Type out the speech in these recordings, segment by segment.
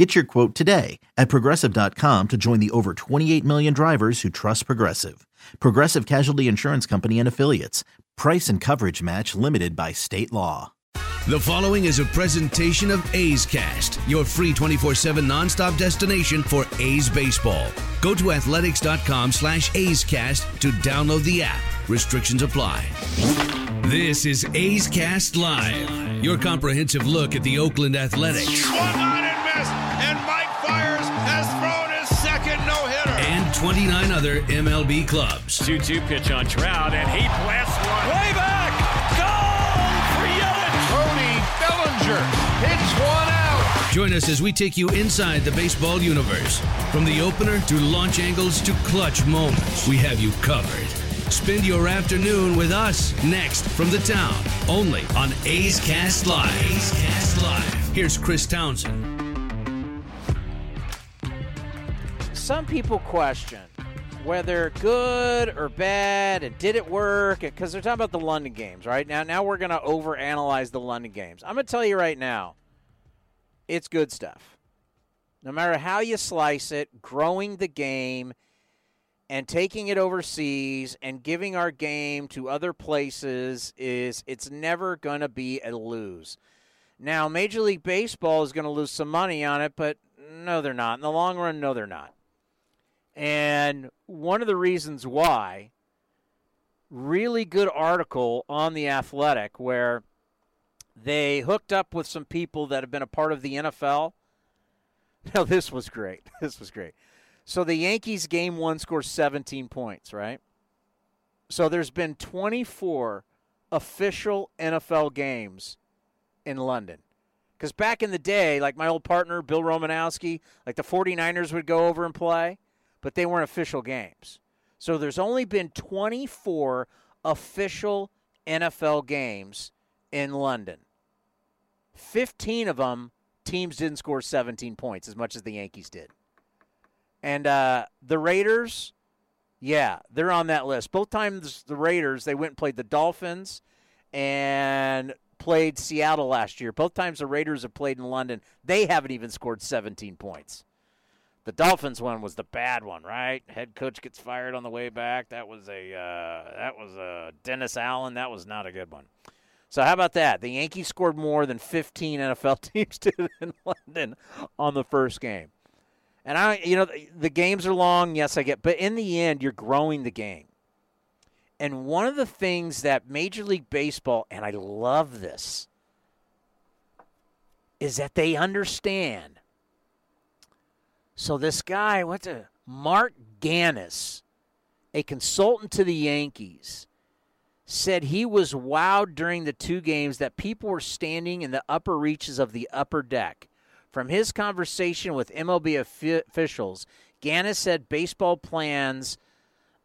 Get your quote today at progressive.com to join the over 28 million drivers who trust Progressive. Progressive Casualty Insurance Company and Affiliates. Price and coverage match limited by state law. The following is a presentation of A's Cast, your free 24-7 nonstop destination for A's baseball. Go to athletics.com slash A's Cast to download the app. Restrictions apply. This is A's Cast Live, your comprehensive look at the Oakland Athletics. Swung on 29 other MLB clubs. 2-2 pitch on Trout, and he blasts one. Way back! Goal for Yelich! Cody Bellinger hits one out. Join us as we take you inside the baseball universe. From the opener to launch angles to clutch moments, we have you covered. Spend your afternoon with us next from the town, only on A's Cast Live. A's Cast Live. Here's Chris Townsend. Some people question whether good or bad and did it work because they're talking about the London games, right? Now now we're going to overanalyze the London games. I'm going to tell you right now. It's good stuff. No matter how you slice it, growing the game and taking it overseas and giving our game to other places is it's never going to be a lose. Now, Major League Baseball is going to lose some money on it, but no, they're not. In the long run, no, they're not. And one of the reasons why, really good article on The Athletic where they hooked up with some people that have been a part of the NFL. Now, this was great. This was great. So the Yankees game one scores 17 points, right? So there's been 24 official NFL games in London. Because back in the day, like my old partner, Bill Romanowski, like the 49ers would go over and play, but they weren't official games. So there's only been 24 official NFL games in London. 15 of them, teams didn't score 17 points as much as the Yankees did. And uh, the Raiders, yeah, they're on that list. Both times the Raiders, they went and played the Dolphins and played Seattle last year. Both times the Raiders have played in London, they haven't even scored 17 points. The Dolphins one was the bad one, right? Head coach gets fired on the way back. That was a uh, that was a Dennis Allen. That was not a good one. So how about that? The Yankees scored more than 15 NFL teams did in London on the first game. And I, you know, the games are long. Yes, I get, but in the end, you're growing the game. And one of the things that Major League Baseball, and I love this, is that they understand. So this guy, what's a Marc Ganis, a consultant to the Yankees, said he was wowed during the two games that people were standing in the upper reaches of the upper deck. From his conversation with MLB officials, Ganis said baseball plans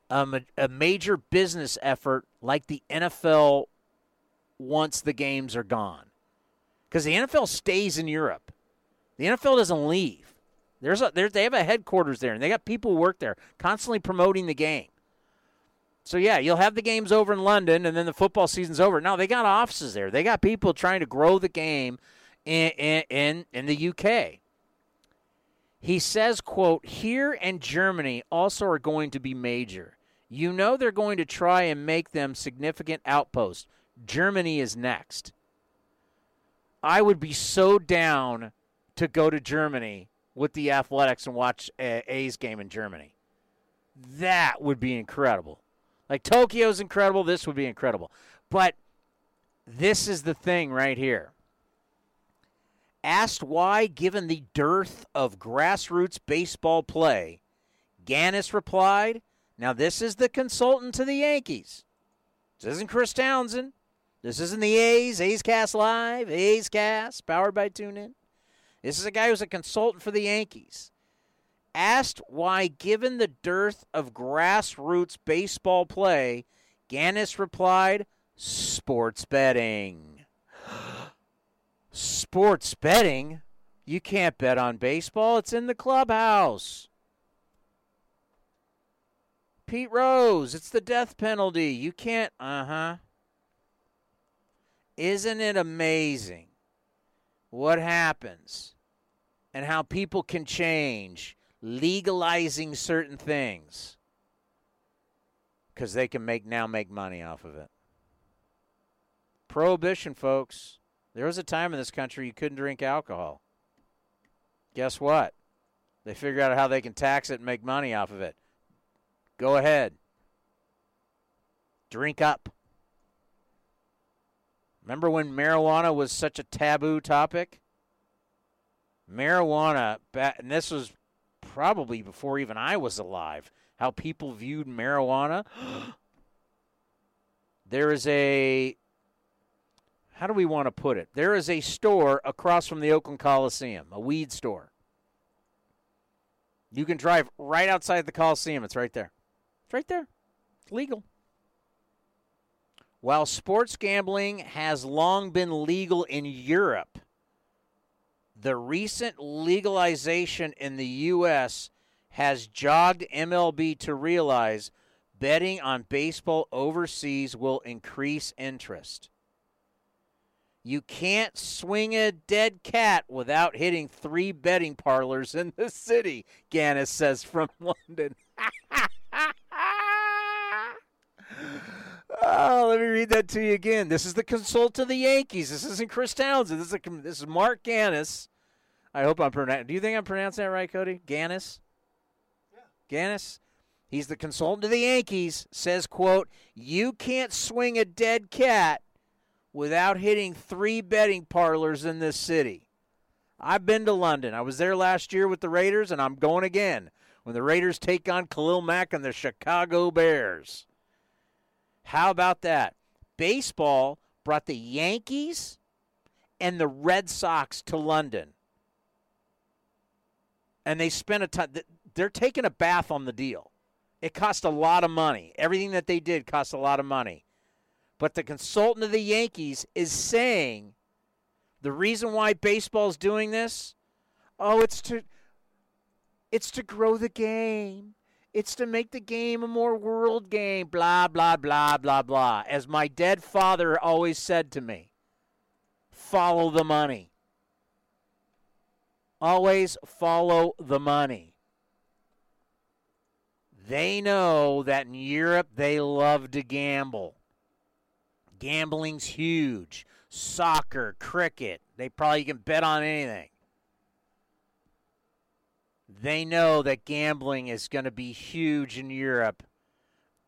um, a, a major business effort like the NFL once the games are gone. Because the NFL stays in Europe. The NFL doesn't leave. There's a, there, they have a headquarters there, and they got people who work there constantly promoting the game. So yeah, you'll have the games over in London, and then the football season's over. Now they got offices there. They got people trying to grow the game in in in the UK. He says, "quote Here and Germany also are going to be major. You know they're going to try and make them significant outposts. Germany is next. I would be so down to go to Germany with the Athletics and watch A's game in Germany. That would be incredible. Like Tokyo's incredible. This would be incredible. But this is the thing right here. Asked why, given the dearth of grassroots baseball play, Ganis replied, Now, this is the consultant to the Yankees. This isn't Chris Townsend. This isn't the A's, A's Cast Live, A's Cast, powered by TuneIn. This is a guy who's a consultant for the Yankees. Asked why, given the dearth of grassroots baseball play, Ganis replied, Sports betting. Sports betting? You can't bet on baseball. It's in the clubhouse. Pete Rose, it's the death penalty. You can't. Uh huh. Isn't it amazing what happens and how people can change legalizing certain things because they can make now make money off of it? Prohibition, folks. There was a time in this country you couldn't drink alcohol. Guess what? They figure out how they can tax it and make money off of it. Go ahead. Drink up. Remember when marijuana was such a taboo topic? Marijuana, and this was probably before even I was alive, how people viewed marijuana. there is a, how do we want to put it? There is a store across from the Oakland Coliseum, a weed store. You can drive right outside the Coliseum. It's right there. It's right there. It's legal. While sports gambling has long been legal in Europe, the recent legalization in the U.S. has jogged MLB to realize betting on baseball overseas will increase interest. You can't swing a dead cat without hitting three betting parlors in the city, Ganis says from London. oh, let me read that to you again. This is the consult of the Yankees. This isn't Chris Townsend. This is, a, this is Marc Ganis. I hope I'm pronouncing. Do you think I'm pronouncing that right, Cody? Ganis. Yeah. Ganis. He's the consultant to the Yankees. Says, "quote You can't swing a dead cat without hitting three betting parlors in this city. I've been to London. I was there last year with the Raiders, and I'm going again when the Raiders take on Khalil Mack and the Chicago Bears. How about that? Baseball brought the Yankees and the Red Sox to London. And they spent a ton. They're taking a bath on the deal. It cost a lot of money. Everything that they did cost a lot of money. But the consultant of the Yankees is saying the reason why baseball's doing this, oh, it's to it's to grow the game. It's to make the game a more world game, blah blah blah blah blah. As my dead father always said to me, follow the money. Always follow the money. They know that in Europe they love to gamble. Gambling's huge. Soccer, cricket, they probably can bet on anything. They know that gambling is going to be huge in Europe.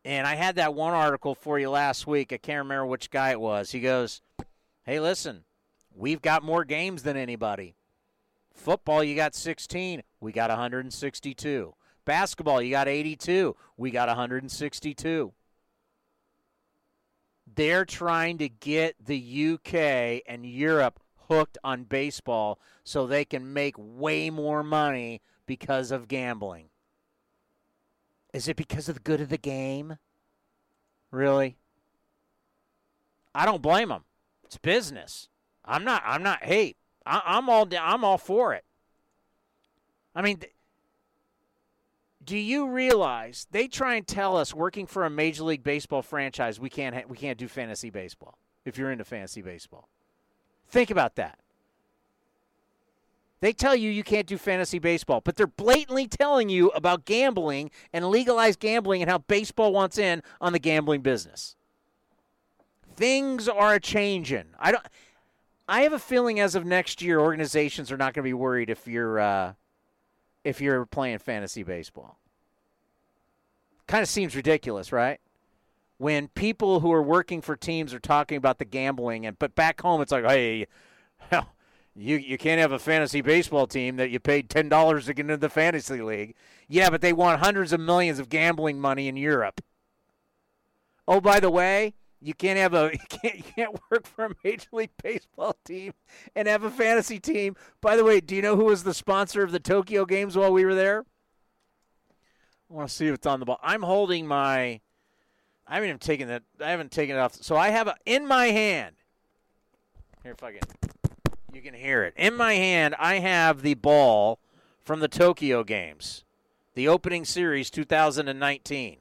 And I had that one article for you last week. I can't remember which guy it was. He goes, Hey, listen, we've got more games than anybody. Football, you got 16. We got 162. Basketball, you got 82. We got 162 they're trying to get the UK and Europe hooked on baseball so they can make way more money because of gambling. Is it because of the good of the game? Really? I don't blame them. It's business. I'm not. I'm not. Hey, I, am all. I'm all for it. I mean, do you realize they try and tell us working for a major league baseball franchise we can't ha- we can't do fantasy baseball if you're into fantasy baseball think about that they tell you you can't do fantasy baseball but they're blatantly telling you about gambling and legalized gambling and how baseball wants in on the gambling business things are changing i don't i have a feeling as of next year organizations are not going to be worried if you're uh, if you're playing fantasy baseball. Kind of seems ridiculous, right? When people who are working for teams are talking about the gambling, and but back home it's like, hey, hell, you you can't have a fantasy baseball team that you paid ten dollars to get into the fantasy league. Yeah, but they want hundreds of millions of gambling money in Europe. Oh, by the way, you can't have a you can't you can't work for a major league baseball team and have a fantasy team. By the way, do you know who was the sponsor of the Tokyo games while we were there? I want to see if it's on the ball. I'm holding my I haven't even taken that. I haven't taken it off. So I have a, in my hand. Here, if I can, you can hear it. In my hand, I have the ball from the Tokyo Games, the opening series 2019.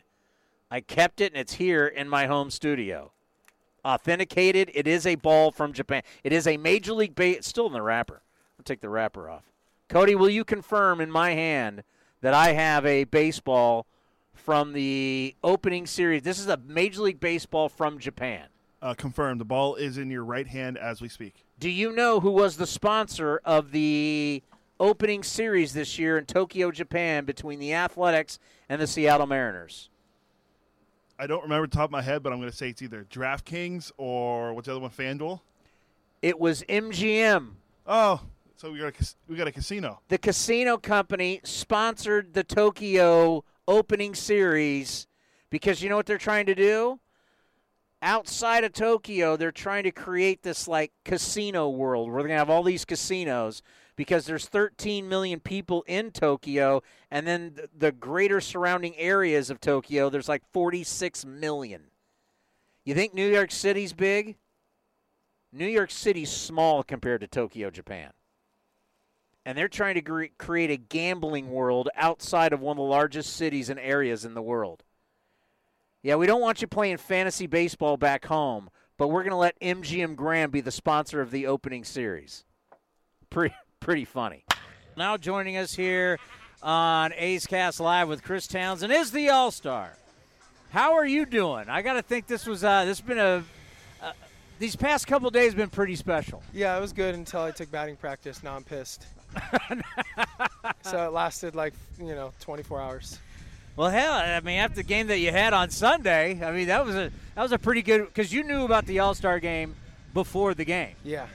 I kept it, and it's here in my home studio. Authenticated. It is a ball from Japan. It is a Major League Base. It's still in the wrapper. I'll take the wrapper off. Cody, will you confirm in my hand that I have a baseball from the opening series? This is a Major League Baseball from Japan. Uh, confirmed. The ball is in your right hand as we speak. Do you know who was the sponsor of the opening series this year in Tokyo, Japan, between the Athletics and the Seattle Mariners? I don't remember the top of my head, but I'm going to say it's either DraftKings or what's the other one, FanDuel. It was MGM. Oh, so we got a we got a casino. The casino company sponsored the Tokyo opening series because you know what they're trying to do? Outside of Tokyo, they're trying to create this like casino world where they're to have all these casinos because there's 13 million people in Tokyo and then the, greater surrounding areas of Tokyo there's like 46 million. You think New York City's big? New York City's small compared to Tokyo, Japan and they're trying to gre- create a gambling world outside of one of the largest cities and areas in the world. Yeah, we don't want you playing fantasy baseball back home, but we're going to let MGM Grand be the sponsor of the opening series. Pretty pretty funny. Now joining us here on A's Cast Live with Chris Townsend is the All Star. How are you doing? I got to think this was uh, this has been a uh, these past couple days been pretty special. Yeah, it was good until I took batting practice. Now I'm pissed. so it lasted like you know 24 hours. Well, hell, I mean, after the game that you had on Sunday, I mean, that was a that was a pretty good because you knew about the All Star game before the game. Yeah,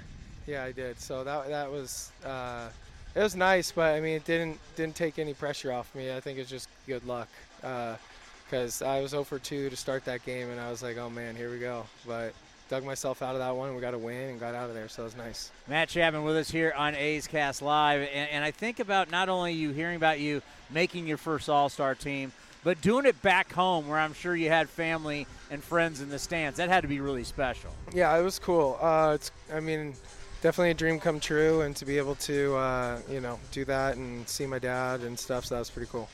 yeah, I did. So that that was uh, it was nice, but I mean, it didn't didn't take any pressure off me. I think it's just good luck because uh, I was 0 for 2 to start that game, and I was like, oh man, here we go. But dug myself out of that one. We got a win and got out of there, so it was nice. Matt Chapman with us here on A's Cast Live, and, and I think about not only you hearing about you making your first All Star team, but doing it back home where I'm sure you had family and friends in the stands. That had to be really special. Yeah, it was cool. Uh, it's, I mean, definitely a dream come true, and to be able to, uh, you know, do that and see my dad and stuff, so that was pretty cool.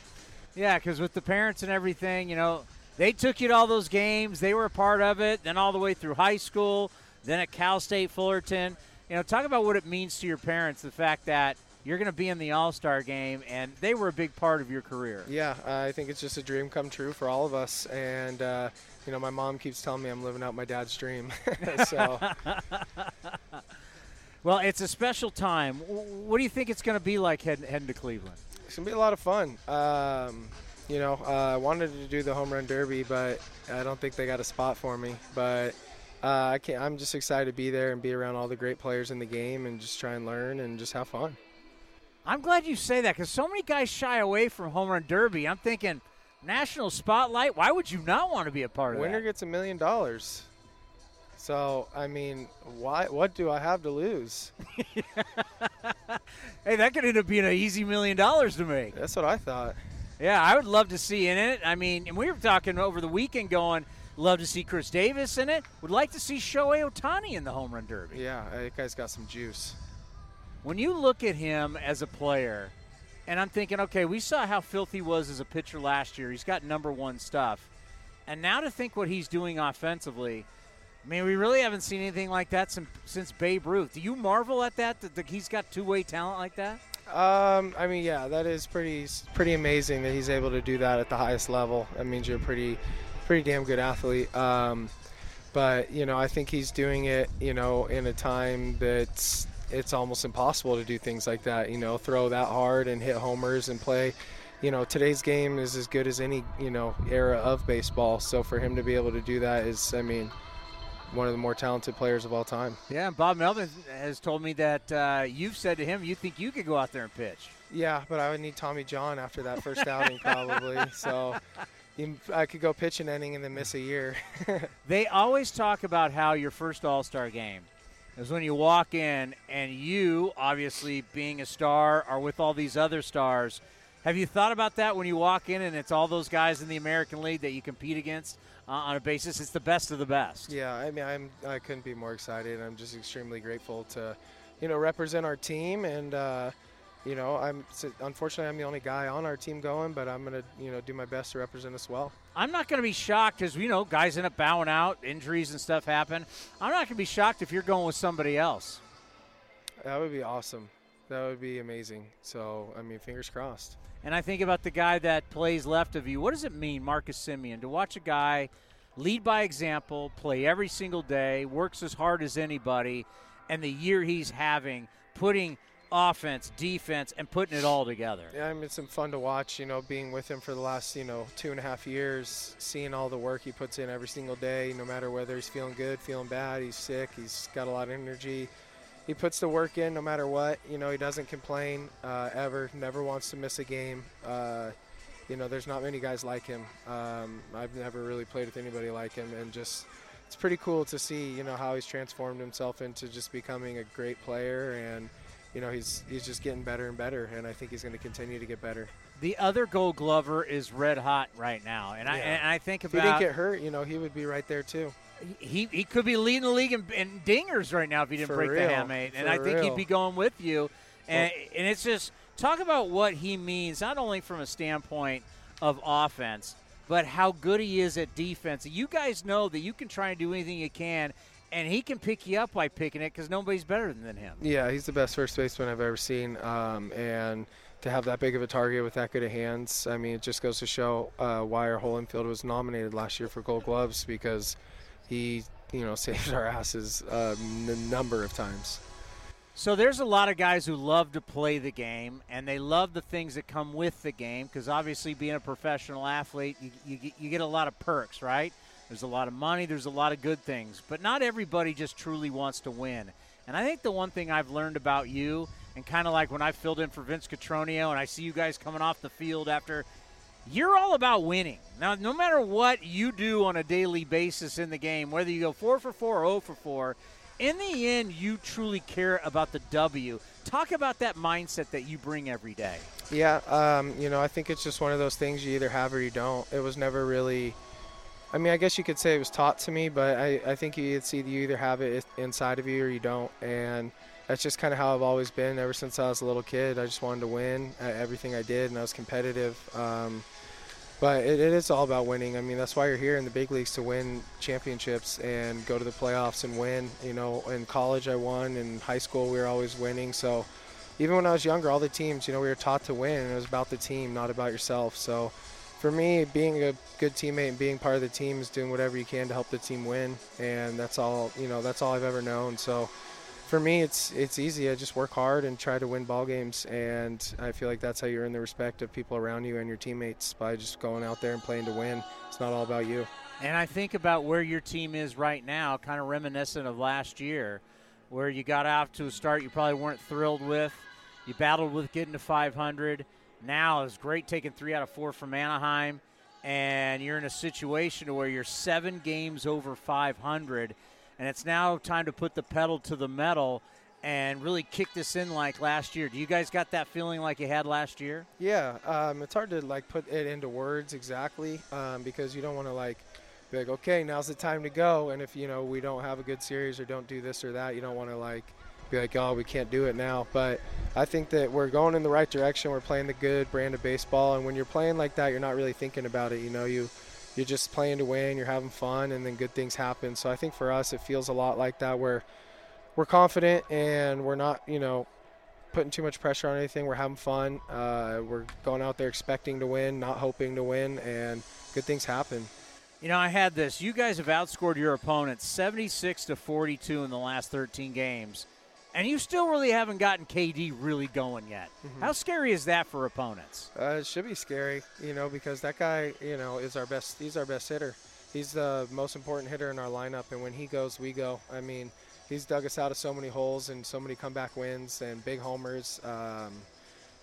Yeah, because with the parents and everything, you know, they took you to all those games. They were a part of it. Then all the way through high school, then at Cal State Fullerton. You know, talk about what it means to your parents. The fact that you're going to be in the All Star game, and they were a big part of your career. Yeah, I think it's just a dream come true for all of us. And uh, you know, my mom keeps telling me I'm living out my dad's dream. so. well, it's a special time. What do you think it's going to be like heading, heading to Cleveland? It's going to be a lot of fun. Um, you know, uh, I wanted to do the home run derby, but I don't think they got a spot for me. But uh, I can't, I'm just excited to be there and be around all the great players in the game and just try and learn and just have fun. I'm glad you say that because so many guys shy away from home run derby. I'm thinking national spotlight. Why would you not want to be a part of it? Winner that? gets a million dollars. So I mean, why? What do I have to lose? hey, that could end up being an easy million dollars to make. That's what I thought. Yeah, I would love to see in it. I mean, and we were talking over the weekend going, love to see Khris Davis in it. Would like to see Shohei Ohtani in the home run derby. Yeah, uh, that guy's got some juice. When you look at him as a player, and I'm thinking, okay, we saw how filthy he was as a pitcher last year. He's got number one stuff. And now to think what he's doing offensively, I mean, we really haven't seen anything like that since, since Babe Ruth. Do you marvel at that, that, that he's got two way talent like that? Um, I mean, yeah, that is pretty pretty amazing that he's able to do that at the highest level. That means you're a pretty pretty damn good athlete. Um, but you know, I think he's doing it, you know, in a time that's it's almost impossible to do things like that. You know, throw that hard and hit homers and play. You know, today's game is as good as any you know era of baseball. So for him to be able to do that is, I mean, one of the more talented players of all time. Yeah, Bob Melvin has told me that uh, you've said to him you think you could go out there and pitch. Yeah, but I would need Tommy John after that first outing probably. So I could go pitch an inning and then miss a year. they always talk about how your first All Star game is when you walk in and you, obviously being a star, are with all these other stars, Have you thought about that when you walk in and it's all those guys in the American League that you compete against uh, on a basis? It's the best of the best. Yeah, I mean, I'm I couldn't be more excited. I'm just extremely grateful to, you know, represent our team and. Uh, you know, I'm unfortunately I'm the only guy on our team going, but I'm gonna you know do my best to represent us well. I'm not going to be shocked because you know guys end up bowing out, injuries and stuff happen. I'm not going to be shocked if you're going with somebody else. That would be awesome. That would be amazing. So I mean, fingers crossed. And I think about the guy that plays left of you. What does it mean, Marcus Semien, to watch a guy lead by example, play every single day, works as hard as anybody, and the year he's having, putting offense, defense, and putting it all together. Yeah, I mean, it's been fun to watch, you know, being with him for the last, you know, two and a half years, seeing all the work he puts in every single day, no matter whether he's feeling good, feeling bad, he's sick, he's got a lot of energy. He puts the work in no matter what. You know, he doesn't complain uh, ever, never wants to miss a game. Uh, you know, there's not many guys like him. Um, I've never really played with anybody like him, and just it's pretty cool to see, you know, how he's transformed himself into just becoming a great player and – you know, he's he's just getting better and better, and I think he's going to continue to get better. The other Gold Glover is red hot right now, and yeah. I and I think about if he didn't get hurt, you know, he would be right there too. He he could be leading the league in, in dingers right now if he didn't For break real. the hamate, and For I think real. he'd be going with you. And well, and it's just talk about what he means, not only from a standpoint of offense, but how good he is at defense. You guys know that you can try and do anything you can, and he can pick you up by picking it because nobody's better than him. Yeah, he's the best first baseman I've ever seen, um, and to have that big of a target with that good of hands, I mean, it just goes to show uh, why our whole infield was nominated last year for Gold Gloves because he, you know, saved our asses uh, a number of times. So there's a lot of guys who love to play the game, and they love the things that come with the game because obviously, being a professional athlete, you, you, you get a lot of perks, right? There's a lot of money, there's a lot of good things, but not everybody just truly wants to win. And I think the one thing I've learned about you, and kind of like when I filled in for Vince Cotroneo and I see you guys coming off the field after, you're all about winning. Now, no matter what you do on a daily basis in the game, whether you go 4 for 4 or 0 for 4, in the end, you truly care about the W. Talk about that mindset that you bring every day. Yeah, um, you know, I think it's just one of those things you either have or you don't. It was never really – I mean, I guess you could say it was taught to me, but I, I think you see you either have it inside of you or you don't, and that's just kind of how I've always been ever since I was a little kid. I just wanted to win at everything I did, and I was competitive. Um, but it, it is all about winning. I mean, that's why you're here in the big leagues to win championships and go to the playoffs and win. You know, in college I won, in high school we were always winning. So even when I was younger, all the teams, you know, we were taught to win, it was about the team, not about yourself. So for me, being a good teammate and being part of the team is doing whatever you can to help the team win, and that's all you know. That's all I've ever known. So, for me, it's it's easy. I just work hard and try to win ball games, and I feel like that's how you earn the respect of people around you and your teammates by just going out there and playing to win. It's not all about you. And I think about where your team is right now, kind of reminiscent of last year, where you got off to a start you probably weren't thrilled with. You battled with getting to 500 now it's great taking three out of four from Anaheim, and you're in a situation where you're seven games over 500, and it's now time to put the pedal to the metal and really kick this in like last year. Do you guys got that feeling like you had last year? Yeah, um, it's hard to like put it into words exactly um, because you don't want to like be like, okay, now's the time to go, and if you know we don't have a good series or don't do this or that, you don't want to like be like, oh, we can't do it now. But I think that we're going in the right direction. We're playing the good brand of baseball, and when you're playing like that, you're not really thinking about it. You know, you you're just playing to win. You're having fun, and then good things happen. So I think for us, it feels a lot like that. Where we're confident and we're not, you know, putting too much pressure on anything. We're having fun. Uh, we're going out there expecting to win, not hoping to win, and good things happen. You know, I had this. You guys have outscored your opponents 76 to 42 in the last 13 games and you still really haven't gotten KD really going yet. Mm-hmm. How scary is that for opponents? Uh, it should be scary, you know, because that guy, you know, is our best. He's our best hitter. He's the most important hitter in our lineup, and when he goes, we go. I mean, he's dug us out of so many holes and so many comeback wins and big homers. Um,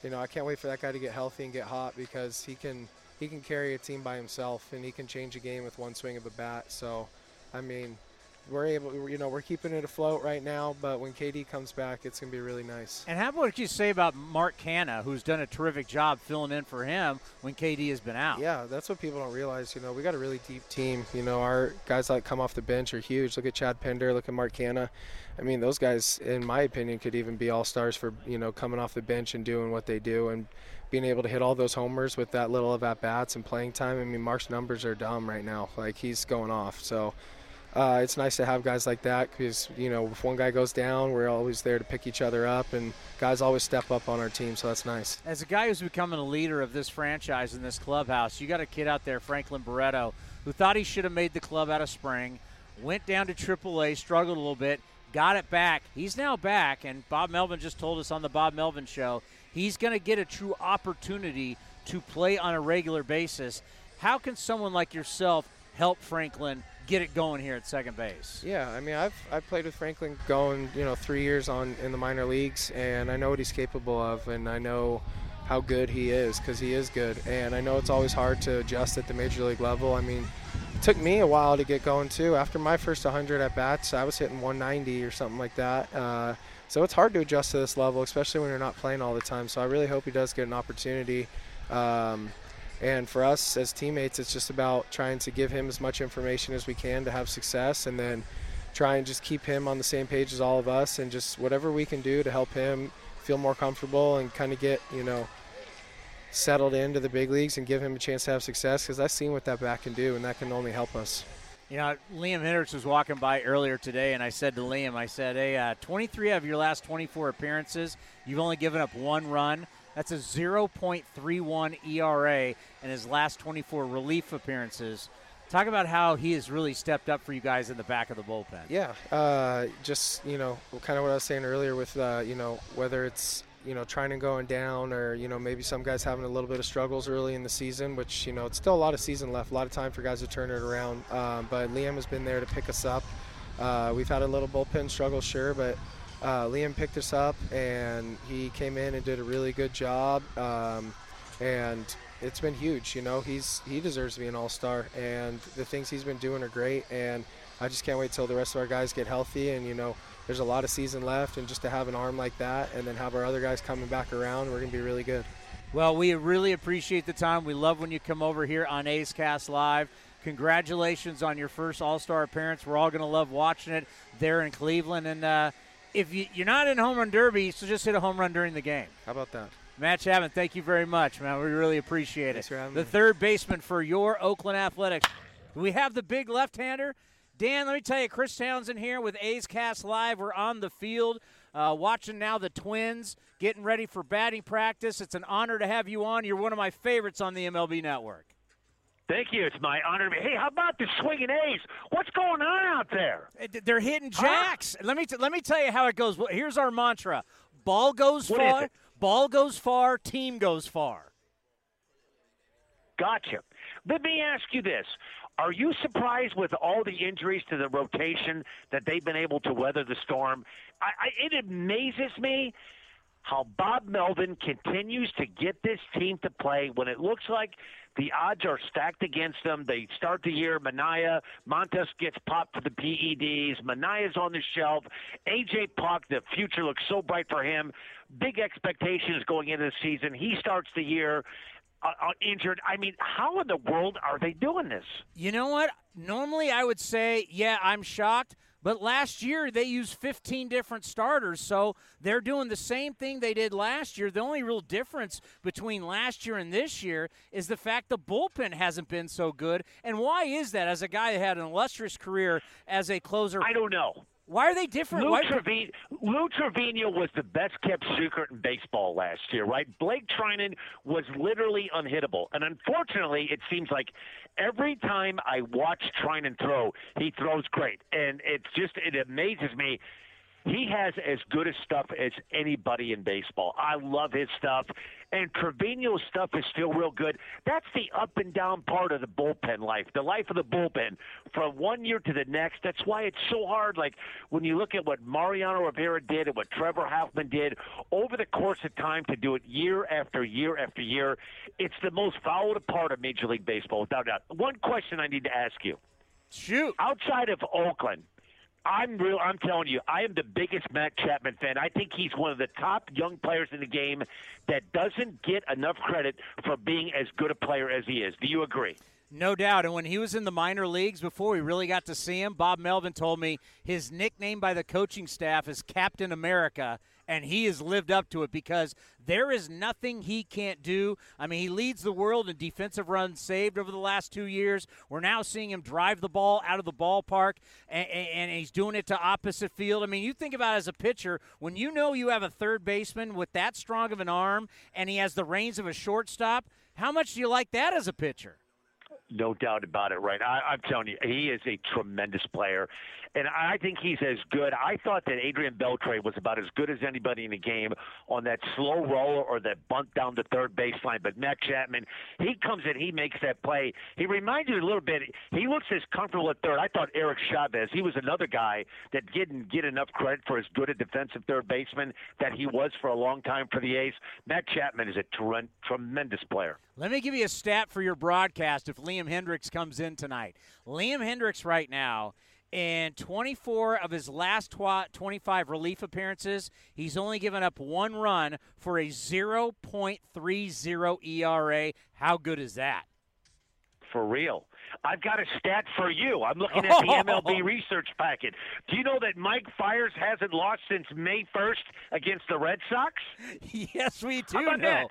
you know, I can't wait for that guy to get healthy and get hot because he can he can carry a team by himself and he can change a game with one swing of a bat. So, I mean, we're able, you know, we're keeping it afloat right now. But when KD comes back, it's going to be really nice. And how about what you say about Mark Canha, who's done a terrific job filling in for him when KD has been out? Yeah, that's what people don't realize. You know, we got a really deep team. You know, our guys that come off the bench are huge. Look at Chad Pinder. Look at Mark Canha. I mean, those guys, in my opinion, could even be all stars for you know coming off the bench and doing what they do and being able to hit all those homers with that little of at bats and playing time. I mean, Mark's numbers are dumb right now. Like he's going off. So uh, it's nice to have guys like that because you know if one guy goes down, we're always there to pick each other up, and guys always step up on our team, so that's nice. As a guy who's becoming a leader of this franchise in this clubhouse, you got a kid out there, Franklin Barreto, who thought he should have made the club out of spring, went down to AAA, struggled a little bit, got it back. He's now back, and Bob Melvin just told us on the Bob Melvin show he's going to get a true opportunity to play on a regular basis. How can someone like yourself help Franklin get it going here at second base. Yeah, I mean, I've I've played with Franklin going, you know, three years on in the minor leagues, and I know what he's capable of, and I know how good he is because he is good, and I know it's always hard to adjust at the major league level. I mean, it took me a while to get going too. After my first 100 at bats, I was hitting 190 or something like that. Uh, so it's hard to adjust to this level, especially when you're not playing all the time. So I really hope he does get an opportunity. Um, and for us as teammates, it's just about trying to give him as much information as we can to have success and then try and just keep him on the same page as all of us and just whatever we can do to help him feel more comfortable and kind of get, you know, settled into the big leagues and give him a chance to have success because I've seen what that back can do and that can only help us. You know, Liam Hendriks was walking by earlier today, and I said to Liam, I said, hey, uh, 23 of your last 24 appearances, you've only given up one run. That's a 0.31 ERA in his last 24 relief appearances. Talk about how he has really stepped up for you guys in the back of the bullpen. Yeah, uh, just you know, kind of what I was saying earlier with uh, you know whether it's you know trying to going down or you know maybe some guys having a little bit of struggles early in the season, which you know it's still a lot of season left, a lot of time for guys to turn it around. Um, but Liam has been there to pick us up. Uh, we've had a little bullpen struggle, sure, but uh, Liam picked us up and he came in and did a really good job. Um, and it's been huge. You know, he's he deserves to be an all-star, and the things he's been doing are great. And I just can't wait till the rest of our guys get healthy. And you know, there's a lot of season left, and just to have an arm like that, and then have our other guys coming back around, we're gonna be really good. Well, we really appreciate the time. We love when you come over here on A's Cast Live. Congratulations on your first All Star appearance. We're all going to love watching it there in Cleveland. And uh, if you, are not in home run derby, so just hit a home run during the game. How about that? Matt Chapman, thank you very much, man. We really appreciate Thanks it. the me. third baseman for your Oakland Athletics. We have the big left-hander. Dan, let me tell you, Chris Townsend here with A's Cast Live. We're on the field uh, watching now the Twins getting ready for batting practice. It's an honor to have you on. You're one of my favorites on the MLB Network. Thank you. It's my honor. To be. Hey, how about the swinging A's? What's going on out there? Eh, they're hitting jacks. Huh? Let me t- let me tell you how it goes. Here's our mantra: ball goes what far, ball goes far, team goes far. Gotcha. Let me ask you this: Are you surprised with all the injuries to the rotation that they've been able to weather the storm? I, I, it amazes me how Bob Melvin continues to get this team to play when it looks like the odds are stacked against them. They start the year. Manaea, Montas gets popped for the PEDs. Manaea's on the shelf. AJ Puk, the future looks so bright for him. Big expectations going into the season. He starts the year uh, uh, injured. I mean, how in the world are they doing this? You know what? Normally I would say, yeah, I'm shocked. But last year they used 15 different starters, so they're doing the same thing they did last year. The only real difference between last year and this year is the fact the bullpen hasn't been so good. And why is that? As a guy that had an illustrious career as a closer, I don't know. Why are they different? Lou, Why... Lou Trivino was the best kept secret in baseball last year, right? Blake Treinen was literally unhittable. And unfortunately, it seems like every time I watch Treinen throw, he throws great. And it's just, it amazes me he has as good a stuff as anybody in baseball. I love his stuff, and Trivino's stuff is still real good. That's the up and down part of the bullpen life, the life of the bullpen from one year to the next. That's why it's so hard. Like when you look at what Mariano Rivera did and what Trevor Hoffman did over the course of time to do it year after year after year, it's the most followed part of Major League Baseball, without doubt. One question I need to ask you. Shoot. Outside of Oakland, I'm real. I'm telling you, I am the biggest Matt Chapman fan. I think he's one of the top young players in the game that doesn't get enough credit for being as good a player as he is. Do you agree? No doubt. And when he was in the minor leagues before we really got to see him, Bob Melvin told me his nickname by the coaching staff is Captain America, and he has lived up to it because there is nothing he can't do. I mean, he leads the world in defensive runs saved over the last two years. We're now seeing him drive the ball out of the ballpark, and, and he's doing it to opposite field. I mean, you think about as a pitcher, when you know you have a third baseman with that strong of an arm and he has the reins of a shortstop, how much do you like that as a pitcher? No doubt about it, right? I, I'm telling you, he is a tremendous player, and I think he's as good. I thought that Adrian Beltre was about as good as anybody in the game on that slow roller or that bunt down the third baseline. But Matt Chapman, he comes in, he makes that play. He reminds you a little bit. He looks as comfortable at third. I thought Eric Chavez, he was another guy that didn't get enough credit for as good a defensive third baseman that he was for a long time for the A's. Matt Chapman is a tre- tremendous player. Let me give you a stat for your broadcast if Liam Hendriks comes in tonight. Liam Hendriks, right now, in 24 of his last 25 relief appearances, he's only given up one run for a 0.30 ERA. How good is that? For real. I've got a stat for you. I'm looking at the MLB research packet. Do you know that Mike Fiers hasn't lost since May 1st against the Red Sox? Yes, we do know. that?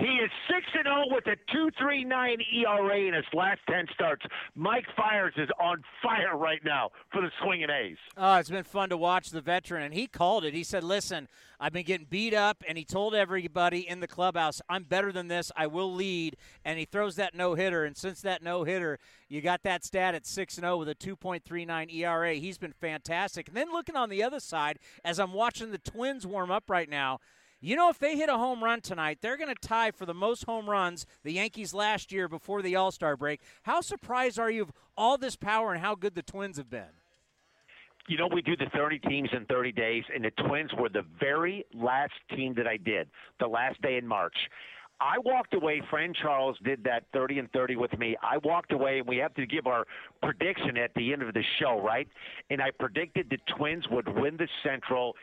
He is 6 and 0 with a 2.39 ERA in his last 10 starts. Mike Fiers is on fire right now for the Swinging A's. Oh, it's been fun to watch the veteran, and he called it. He said, "Listen, I've been getting beat up," and he told everybody in the clubhouse, "I'm better than this. I will lead." And he throws that no hitter, and since that no hitter, you got that stat at six and zero with a 2.39 ERA. He's been fantastic. And then looking on the other side, as I'm watching the Twins warm up right now. You know, if they hit a home run tonight, they're going to tie for the most home runs the Yankees last year before the All Star break. How surprised are you of all this power and how good the Twins have been? You know, we do the 30 teams in 30 days, and the Twins were the very last team that I did, the last day in March. I walked away. Fran Charles did that 30 and 30 with me. I walked away, and we have to give our prediction at the end of the show, right? And I predicted the Twins would win the Central.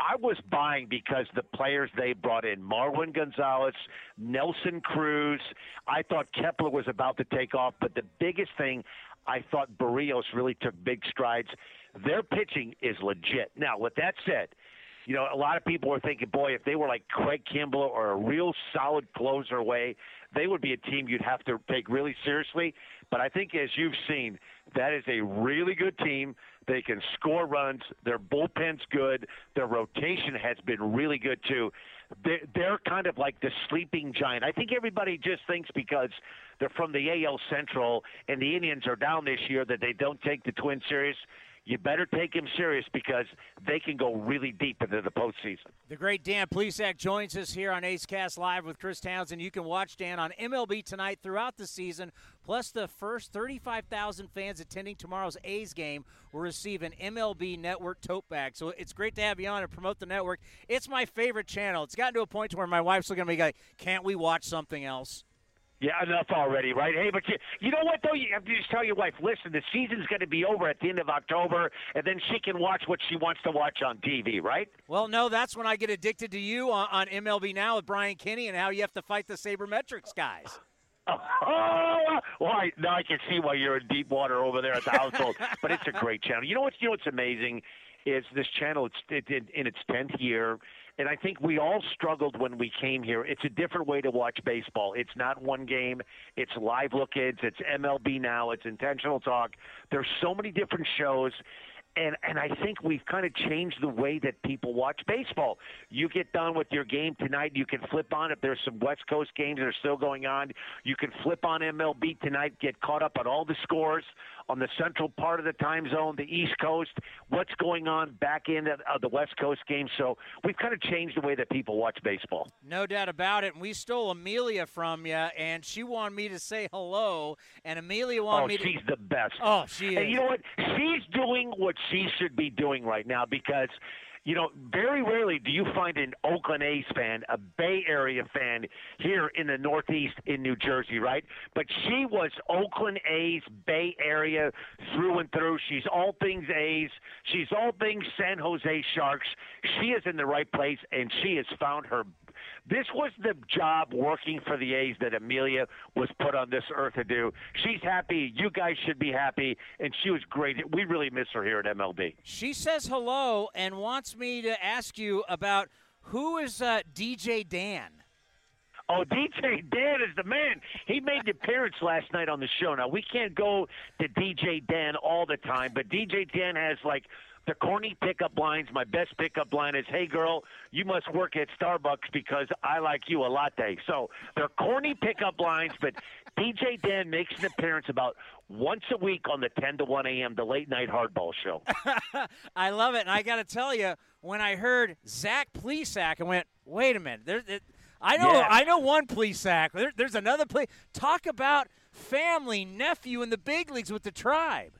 I was buying because the players they brought in, Marwin Gonzalez, Nelson Cruz. I thought Kepler was about to take off, but the biggest thing, I thought Berrios really took big strides. Their pitching is legit. Now, with that said, you know, a lot of people were thinking, boy, if they were like Craig Kimbrel or a real solid closer away, they would be a team you'd have to take really seriously. But I think, as you've seen, that is a really good team. They can score runs. Their bullpen's good. Their rotation has been really good too. They're, they're kind of like the sleeping giant. I think everybody just thinks because they're from the AL Central and the Indians are down this year that they don't take the Twins serious you better take him serious because they can go really deep into the postseason. The great Dan Plesac joins us here on A's Cast Live with Chris Townsend. You can watch Dan on MLB tonight throughout the season, plus the first 35,000 fans attending tomorrow's A's game will receive an MLB Network tote bag. So it's great to have you on and promote the network. It's my favorite channel. It's gotten to a point where my wife's looking at me like, can't we watch something else? Yeah, enough already, right? Hey, but you, you know what though? You have to just tell your wife, listen, the season's going to be over at the end of October, and then she can watch what she wants to watch on TV, right? Well, no, that's when I get addicted to you on, on MLB Now with Brian Kenny and how you have to fight the sabermetrics guys. Oh, well, I, now I can see why you're in deep water over there at the household. but it's a great channel. You know what's you know what's amazing is this channel. It's it, it, in its tenth year, and I think we all struggled when we came here. It's a different way to watch baseball. It's not one game. It's live look kids. It's MLB now. It's intentional talk. There's so many different shows and and I think we've kind of changed the way that people watch baseball. You get done with your game tonight, you can flip on if there's some West Coast games that are still going on. You can flip on MLB tonight, get caught up on all the scores on the central part of the time zone, the East Coast, what's going on back in of the West Coast game. So we've kind of changed the way that people watch baseball. No doubt about it. And we stole Amelia from you, and she wanted me to say hello, and Amelia wanted oh, me to. she's the best. Oh, she is. And you know what? She's doing what she should be doing right now because you know, very rarely do you find an Oakland A's fan, a Bay Area fan here in the Northeast in New Jersey, right? But she was Oakland A's Bay Area through and through. She's all things A's. She's all things San Jose Sharks. She is in the right place, and she has found her this was the job working for the A's that Amelia was put on this earth to do. She's happy. You guys should be happy. And she was great. We really miss her here at MLB. She says hello and wants me to ask you about who is uh, DJ Dan. Oh, DJ Dan is the man. He made the appearance last night on the show. Now, we can't go to DJ Dan all the time, but DJ Dan has like – the corny pickup lines. My best pickup line is, "Hey girl, you must work at Starbucks because I like you a latte." So they're corny pickup lines, but DJ Dan makes an appearance about once a week on the 10 to 1 a.m. the late night hardball show. I love it, and I got to tell you, when I heard Zach Plesac, I went, "Wait a minute, there's." It, I know. I know one Plesac. There, there's another play. Talk about family, nephew in the big leagues with the tribe.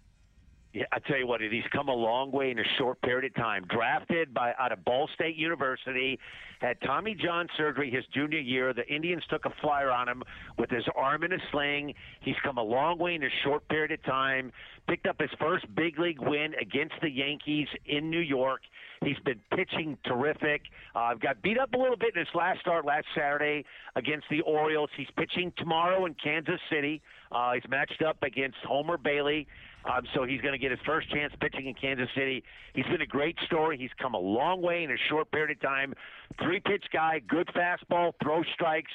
Yeah, I tell you what, he's come a long way in a short period of time. Drafted by out of Ball State University, had Tommy John surgery his junior year. The Indians took a flyer on him with his arm in a sling. He's come a long way in a short period of time. Picked up his first big league win against the Yankees in New York. He's been pitching terrific. Uh, got beat up a little bit in his last start last Saturday against the Orioles. He's pitching tomorrow in Kansas City. Uh, he's matched up against Homer Bailey. Um, so he's going to get his first chance pitching in Kansas City. He's been a great story. He's come a long way in a short period of time. Three pitch guy, good fastball, throw strikes.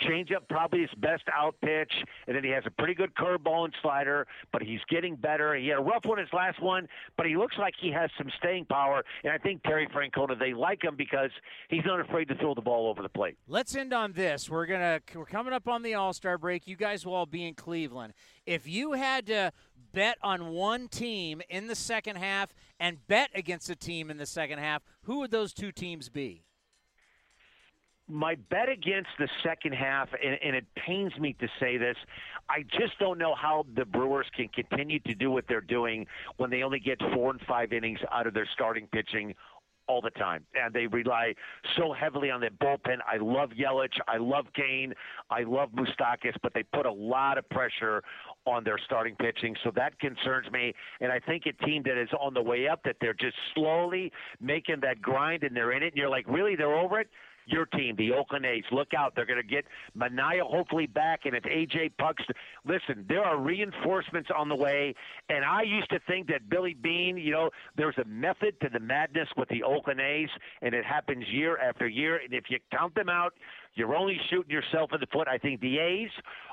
Changeup probably his best out pitch, and then he has a pretty good curveball and slider. But he's getting better. He had a rough one his last one, but he looks like he has some staying power. And I think Terry Francona they like him because he's not afraid to throw the ball over the plate. Let's end on this. We're gonna we're coming up on the All Star break. You guys will all be in Cleveland. If you had to bet on one team in the second half and bet against a team in the second half, who would those two teams be? my bet against the second half, and, and, it pains me to say this, I just don't know how the Brewers can continue to do what they're doing when they only get four and five innings out of their starting pitching all the time, and they rely so heavily on their bullpen. I love Yelich, I love Cain, I love Moustakas, but they put a lot of pressure on their starting pitching, so that concerns me. And I think a team that is on the way up, that they're just slowly making that grind, and they're in it, and you're like, really, they're over it your team, the Oakland A's. Look out. They're going to get Manaea hopefully back, and if A.J. Puk's. Listen, there are reinforcements on the way, and I used to think that Billy Beane, you know, there's a method to the madness with the Oakland A's, and it happens year after year. And if you count them out, you're only shooting yourself in the foot. I think the A's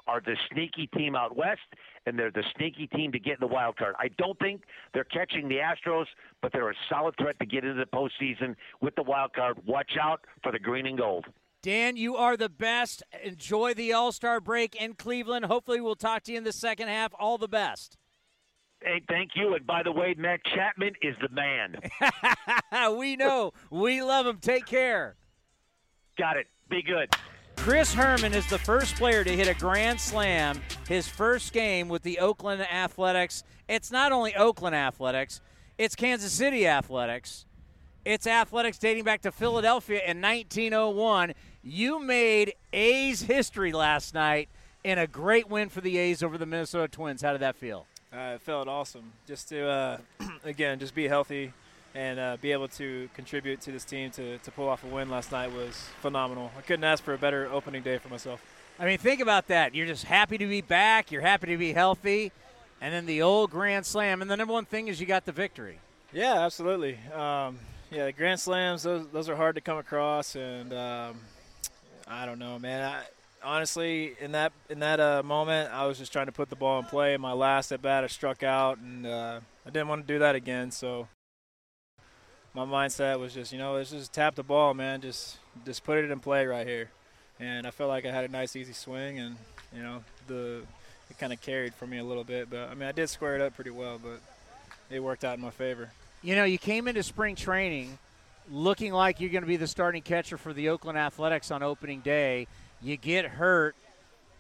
are the sneaky team out west, and they're the sneaky team to get in the wild card. I don't think they're catching the Astros, but they're a solid threat to get into the postseason with the wild card. Watch out for the green and gold. Dan, you are the best. Enjoy the All Star break in Cleveland. Hopefully, we'll talk to you in the second half. All the best. Hey, thank you. And by the way, Matt Chapman is the man. we know. We love him. Take care. Got it. Be good. Chris Herrmann is the first player to hit a grand slam his first game with the Oakland Athletics. It's not only Oakland Athletics, it's Kansas City Athletics. It's athletics dating back to Philadelphia in 1901. You made A's history last night in a great win for the A's over the Minnesota Twins. How did that feel? Uh, it felt awesome. Just to, uh, again, just be healthy and uh, be able to contribute to this team to, to pull off a win last night was phenomenal. I couldn't ask for a better opening day for myself. I mean, think about that. You're just happy to be back. You're happy to be healthy. And then the old Grand Slam. And the number one thing is you got the victory. Yeah, absolutely. Um, yeah, the Grand Slams, those, those are hard to come across. And um, I don't know, man. I, honestly, in that in that uh, moment, I was just trying to put the ball in play. My last at bat, I struck out, and uh, I didn't want to do that again. So my mindset was just, you know, let's just tap the ball, man. Just just put it in play right here. And I felt like I had a nice, easy swing, and you know, the it kind of carried for me a little bit. But I mean, I did square it up pretty well, but it worked out in my favor. You know, you came into spring training looking like you're going to be the starting catcher for the Oakland Athletics on opening day. You get hurt.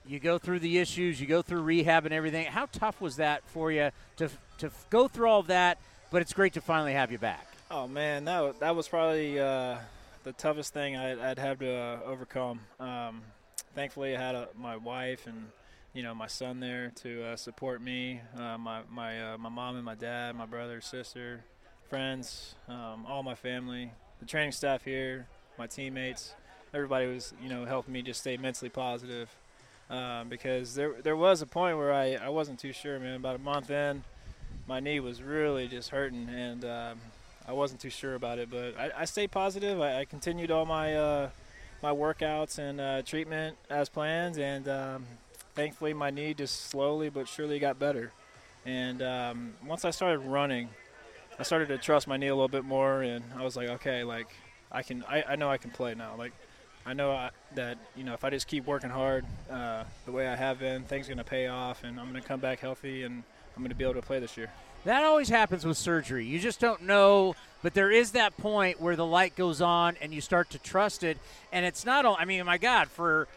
You go through the issues. You go through rehab and everything. How tough was that for you to to go through all of that? But it's great to finally have you back. Oh man, that that was probably uh, the toughest thing I'd, I'd have to uh, overcome. Um, thankfully, I had a, my wife and you know my son there to uh, support me, uh, my my uh, my mom and my dad, my brother, sister, friends, um, all my family, the training staff here, my teammates. Everybody was you know helping me just stay mentally positive um, because there there was a point where I, I wasn't too sure, man. About a month in, my knee was really just hurting and. I wasn't too sure about it, but I, I stayed positive. I, I, continued all my uh, my workouts and uh, treatment as planned, and um, thankfully my knee just slowly but surely got better. And um, once I started running, I started to trust my knee a little bit more, and I was like, okay, like I can, I, I know I can play now. Like I know I, that you know if I just keep working hard uh, the way I have been, things are gonna pay off, and I'm gonna come back healthy, and I'm gonna be able to play this year. That always happens with surgery. You just don't know, but there is that point where the light goes on and you start to trust it. And it's not all. I mean, my God, for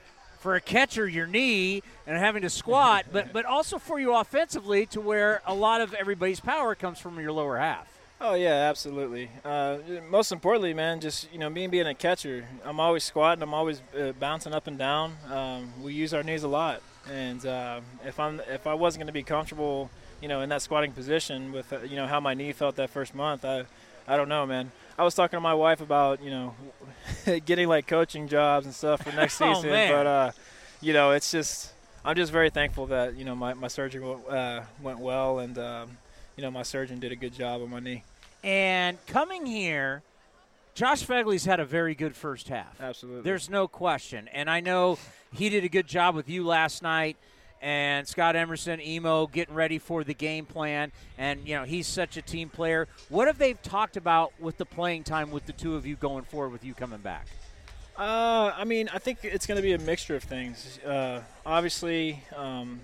for a catcher, your knee and having to squat, but but also for you offensively, to where a lot of everybody's power comes from your lower half. Oh yeah, absolutely. Uh, most importantly, man, just you know, me being a catcher, I'm always squatting. I'm always uh, bouncing up and down. Um, we use our knees a lot, and uh, if I'm if I wasn't going to be comfortable you know, in that squatting position with, uh, you know, how my knee felt that first month. I, I don't know, man. I was talking to my wife about, you know, getting like coaching jobs and stuff for next oh, season. Man. But, uh, you know, it's just, I'm just very thankful that, you know, my, my surgery uh, went well and, um, you know, my surgeon did a good job on my knee. And coming here, Josh Phegley's had a very good first half. Absolutely. There's no question. And I know he did a good job with you last night and Scott Emerson, Emo, getting ready for the game plan. And, you know, he's such a team player. What have they talked about with the playing time with the two of you going forward with you coming back? Uh, I mean, I think it's going to be a mixture of things. Uh, obviously, um,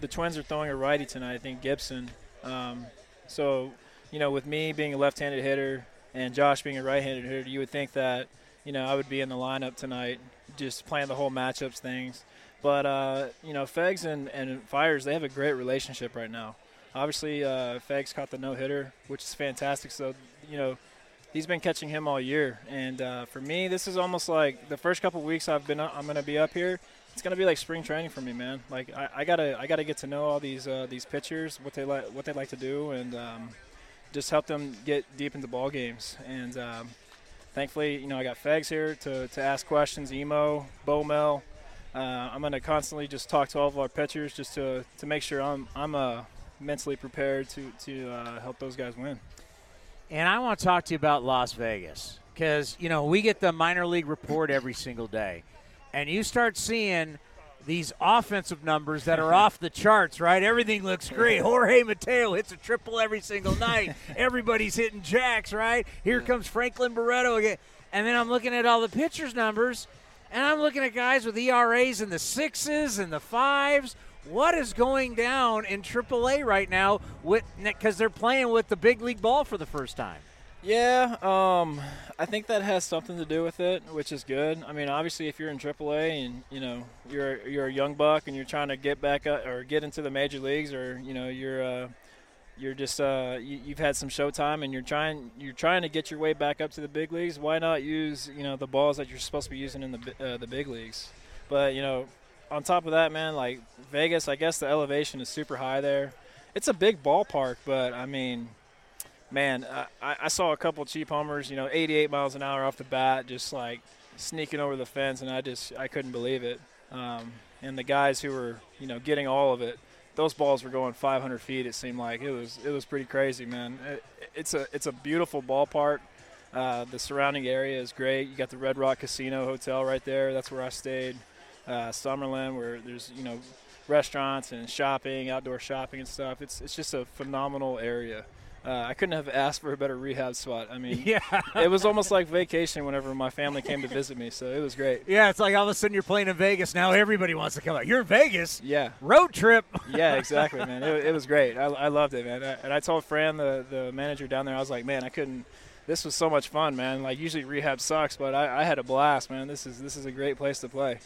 the Twins are throwing a righty tonight, I think Gibson. Um, so, you know, with me being a left handed hitter and Josh being a right handed hitter, you would think that, you know, I would be in the lineup tonight just playing the whole matchups things. But uh, you know, Fegs and, and Fiers they have a great relationship right now. Obviously, uh, Fegs caught the no hitter, which is fantastic. So you know, he's been catching him all year. And uh, for me, this is almost like the first couple weeks I've been I'm going to be up here. It's to be like spring training for me, man. Like I, I gotta I gotta get to know all these uh, these pitchers, what they like what they like to do, and um, just help them get deep into ball games. And um, thankfully, you know, I got Fegs here to, to ask questions. Emo, Bomel uh, I'm going to constantly just talk to all of our pitchers just to, to make sure I'm I'm uh, mentally prepared to to uh, help those guys win. And I want to talk to you about Las Vegas because you know we get the minor league report every single day, and you start seeing these offensive numbers that are off the charts, right? Everything looks great. Jorge Mateo hits a triple every single night. Everybody's hitting jacks, right? Here comes Franklin Barreto again. And then I'm looking at all the pitchers' numbers, and I'm looking at guys with ERAs in the sixes and the fives. What is going down in AAA right now? With Because they're playing with the big league ball for the first time. Yeah, um, I think that has something to do with it, which is good. I mean, obviously, if you're in AAA and you know you're you're a young buck and you're trying to get back up or get into the major leagues, or you know you're uh, you're just uh, you, have had some showtime and you're trying you're trying to get your way back up to the big leagues. Why not use you know the balls that you're supposed to be using in the uh, the big leagues? But you know, on top of that, man, like Vegas, I guess the elevation is super high there. It's a big ballpark, but I mean, man, I, I saw a couple cheap homers, you know, 88 miles an hour off the bat, just like sneaking over the fence, and I just I couldn't believe it. Um, and the guys who were you know getting all of it those balls were going 500 feet. It seemed like it was it was pretty crazy, man. It, it's a it's a beautiful ballpark. Uh, the surrounding area is great. You got the Red Rock Casino Hotel right there. That's where I stayed. Uh, Summerlin, where there's you know restaurants and shopping, outdoor shopping and stuff. It's it's just a phenomenal area. Uh, I couldn't have asked for a better rehab spot. I mean, yeah, it was almost like vacation whenever my family came to visit me. So it was great. Yeah, it's like all of a sudden you're playing in Vegas. Now everybody wants to come out. You're in Vegas. Yeah, road trip. yeah, exactly, man. It, it was great. I, I, loved it, man. and I told Fran, the the manager down there, I was like, man, I couldn't. This was so much fun, man. Like usually rehab sucks, but I, I had a blast, man. This is this is a great place to play.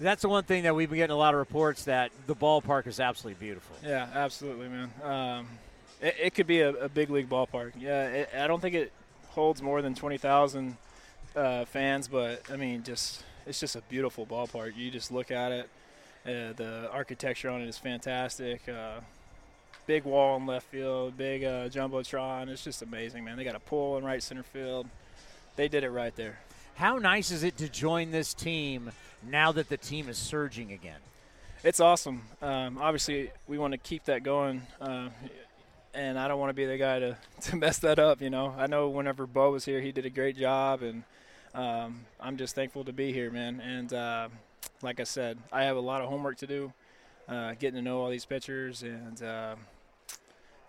That's the one thing that we've been getting a lot of reports that the ballpark is absolutely beautiful. Yeah, absolutely, man. Um, it, it could be a, a, big league ballpark. Yeah, it, I don't think it holds more than 20,000 uh, fans, but I mean, just it's just a beautiful ballpark. You just look at it. Uh, the architecture on it is fantastic. Uh, big wall in left field, big uh, jumbotron. It's just amazing, man. They got a pool in right center field. They did it right there. How nice is it to join this team now that the team is surging again? It's awesome. Um, obviously, we want to keep that going, uh, and I don't want to be the guy to, to mess that up. You know, I know whenever Bo was here, he did a great job, and um, I'm just thankful to be here, man. And uh, like I said, I have a lot of homework to do, uh, getting to know all these pitchers, and uh,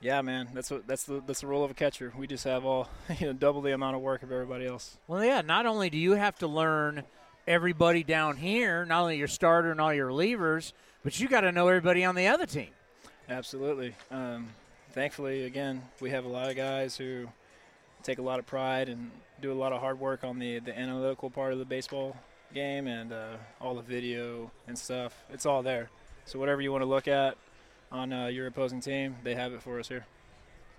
yeah, man, that's what that's the that's the role of a catcher. We just have all you know double the amount of work of everybody else. Well, yeah. Not only do you have to learn everybody down here, not only your starter and all your relievers, but you got to know everybody on the other team. Absolutely. Um, thankfully, again, we have a lot of guys who take a lot of pride and do a lot of hard work on the the analytical part of the baseball game and uh, all the video and stuff. It's all there. So whatever you want to look at on uh, your opposing team, they have it for us here.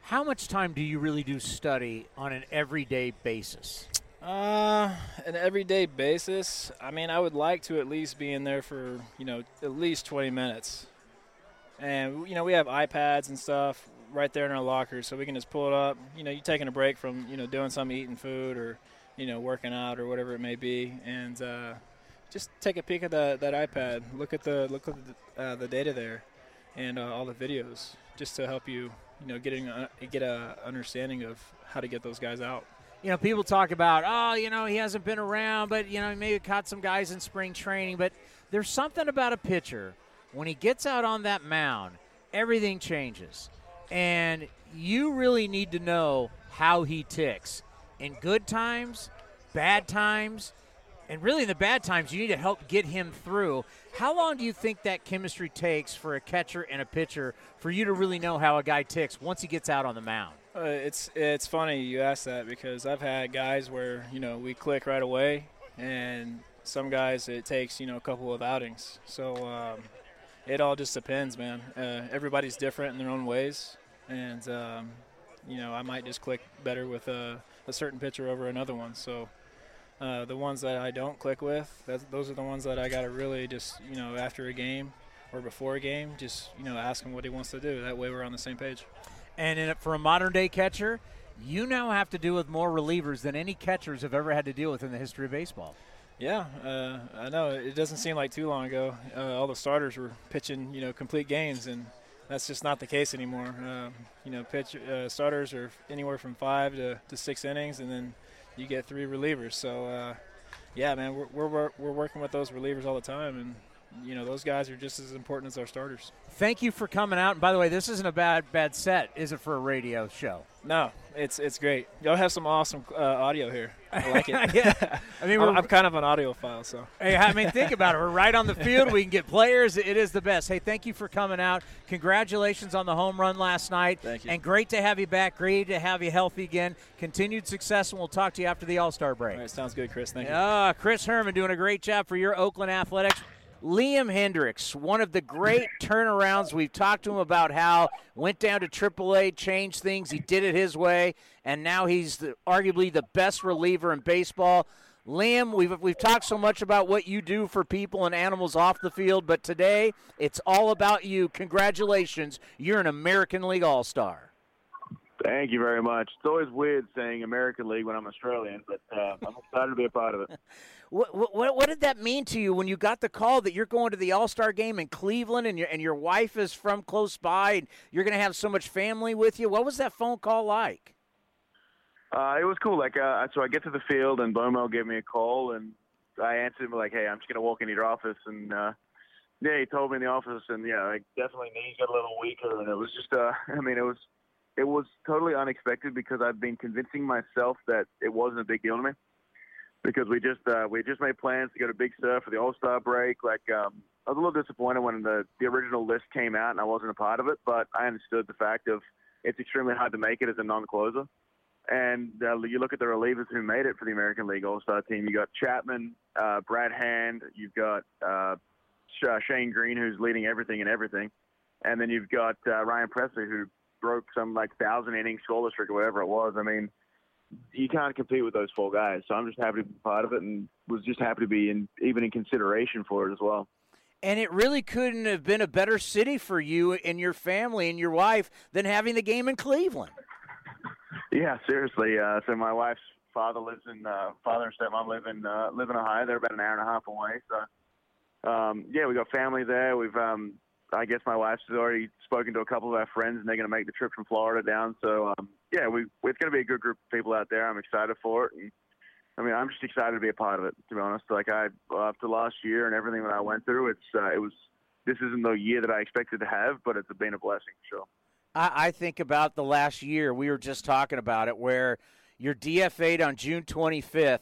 How much time do you really do study on an everyday basis? Uh, an everyday basis. I mean, I would like to at least be in there for you know at least 20 minutes. And you know, we have iPads and stuff right there in our lockers, so we can just pull it up. You know, you're taking a break from you know doing something, eating food, or you know working out or whatever it may be, and uh, just take a peek at that that iPad. Look at the look at the, uh, the data there and uh, all the videos just to help you, you know, getting a, get a understanding of how to get those guys out. You know, people talk about, oh, you know, he hasn't been around, but you know, he maybe caught some guys in spring training. But there's something about a pitcher when he gets out on that mound, everything changes, and you really need to know how he ticks in good times, bad times, and really in the bad times, you need to help get him through. How long do you think that chemistry takes for a catcher and a pitcher for you to really know how a guy ticks once he gets out on the mound? Uh, it's it's funny you ask that because I've had guys where you know we click right away, and some guys it takes you know a couple of outings. So um, it all just depends, man. Uh, everybody's different in their own ways, and um, you know I might just click better with a, a certain pitcher over another one. So uh, the ones that I don't click with, those are the ones that I got to really just, you know, after a game or before a game, just, you know, ask him what he wants to do. That way we're on the same page. And in, for a modern day catcher, you now have to deal with more relievers than any catchers have ever had to deal with in the history of baseball. Yeah, uh, I know. It doesn't seem like too long ago. Uh, all the starters were pitching, you know, complete games, and that's just not the case anymore. Uh, you know, pitch uh, starters are anywhere from five to, to six innings, and then you get three relievers. So, uh, yeah, man, we're, we're, we're working with those relievers all the time, and you know those guys are just as important as our starters. Thank you for coming out. And by the way, this isn't a bad bad set, is it, for a radio show? No, it's it's great. Y'all have some awesome uh, audio here. I like it. yeah, I mean, I'm, I'm kind of an audiophile, so. Hey, I mean, think about it. We're right on the field. We can get players. It is the best. Hey, thank you for coming out. Congratulations on the home run last night. Thank you. And great to have you back. Great to have you healthy again. Continued success, and we'll talk to you after the All Star break. All right, sounds good, Chris. Thank you. Ah, Chris Herrmann doing a great job for your Oakland Athletics. Liam Hendriks, one of the great turnarounds. We've talked to him about how went down to AAA, changed things. He did it his way, and now he's the, arguably the best reliever in baseball. Liam, we've we've talked so much about what you do for people and animals off the field, but today it's all about you. Congratulations, you're an American League All Star. Thank you very much. It's always weird saying American League when I'm Australian, but uh, I'm excited to be a part of it. What, what, what did that mean to you when you got the call that you're going to the All Star game in Cleveland and your and your wife is from close by and you're going to have so much family with you? What was that phone call like? Uh, it was cool. Like, uh, so I get to the field and Bomel gave me a call and I answered him like, "Hey, I'm just going to walk into your office." And uh, yeah, he told me in the office, and yeah, like definitely knees got a little weaker, and it was just, uh, I mean, it was it was totally unexpected because I've been convincing myself that it wasn't a big deal to me because we just uh, we just made plans to go to Big Sur for the All Star break. Like um, I was a little disappointed when the the original list came out and I wasn't a part of it, but I understood the fact of it's extremely hard to make it as a non-closer. And uh, you look at the relievers who made it for the American League All Star team. You got Chapman, uh, Brad Hand. You've got uh, Shane Greene, who's leading everything and everything, and then you've got uh, Ryan Pressly, who broke some like thousand inning scoreless streak or whatever it was. I mean you can't compete with those four guys. So I'm just happy to be part of it, and was just happy to be in even in consideration for it as well. And it really couldn't have been a better city for you and your family and your wife than having the game in Cleveland. Yeah, seriously. Uh, so my wife's father lives in uh, father and stepmom live in uh, live in Ohio. They're about an hour and a half away. So um, yeah, we got family there. We've um, I guess my wife's already spoken to a couple of our friends, and they're going to make the trip from Florida down. So um, yeah, we it's going to be a good group of people out there. I'm excited for it. And, I mean, I'm just excited to be a part of it. To be honest, like I after last year and everything that I went through, it's uh, it was this isn't the year that I expected to have, but it's been a blessing sure. I, I think about the last year. We were just talking about it, where you're DFA'd on June 25th.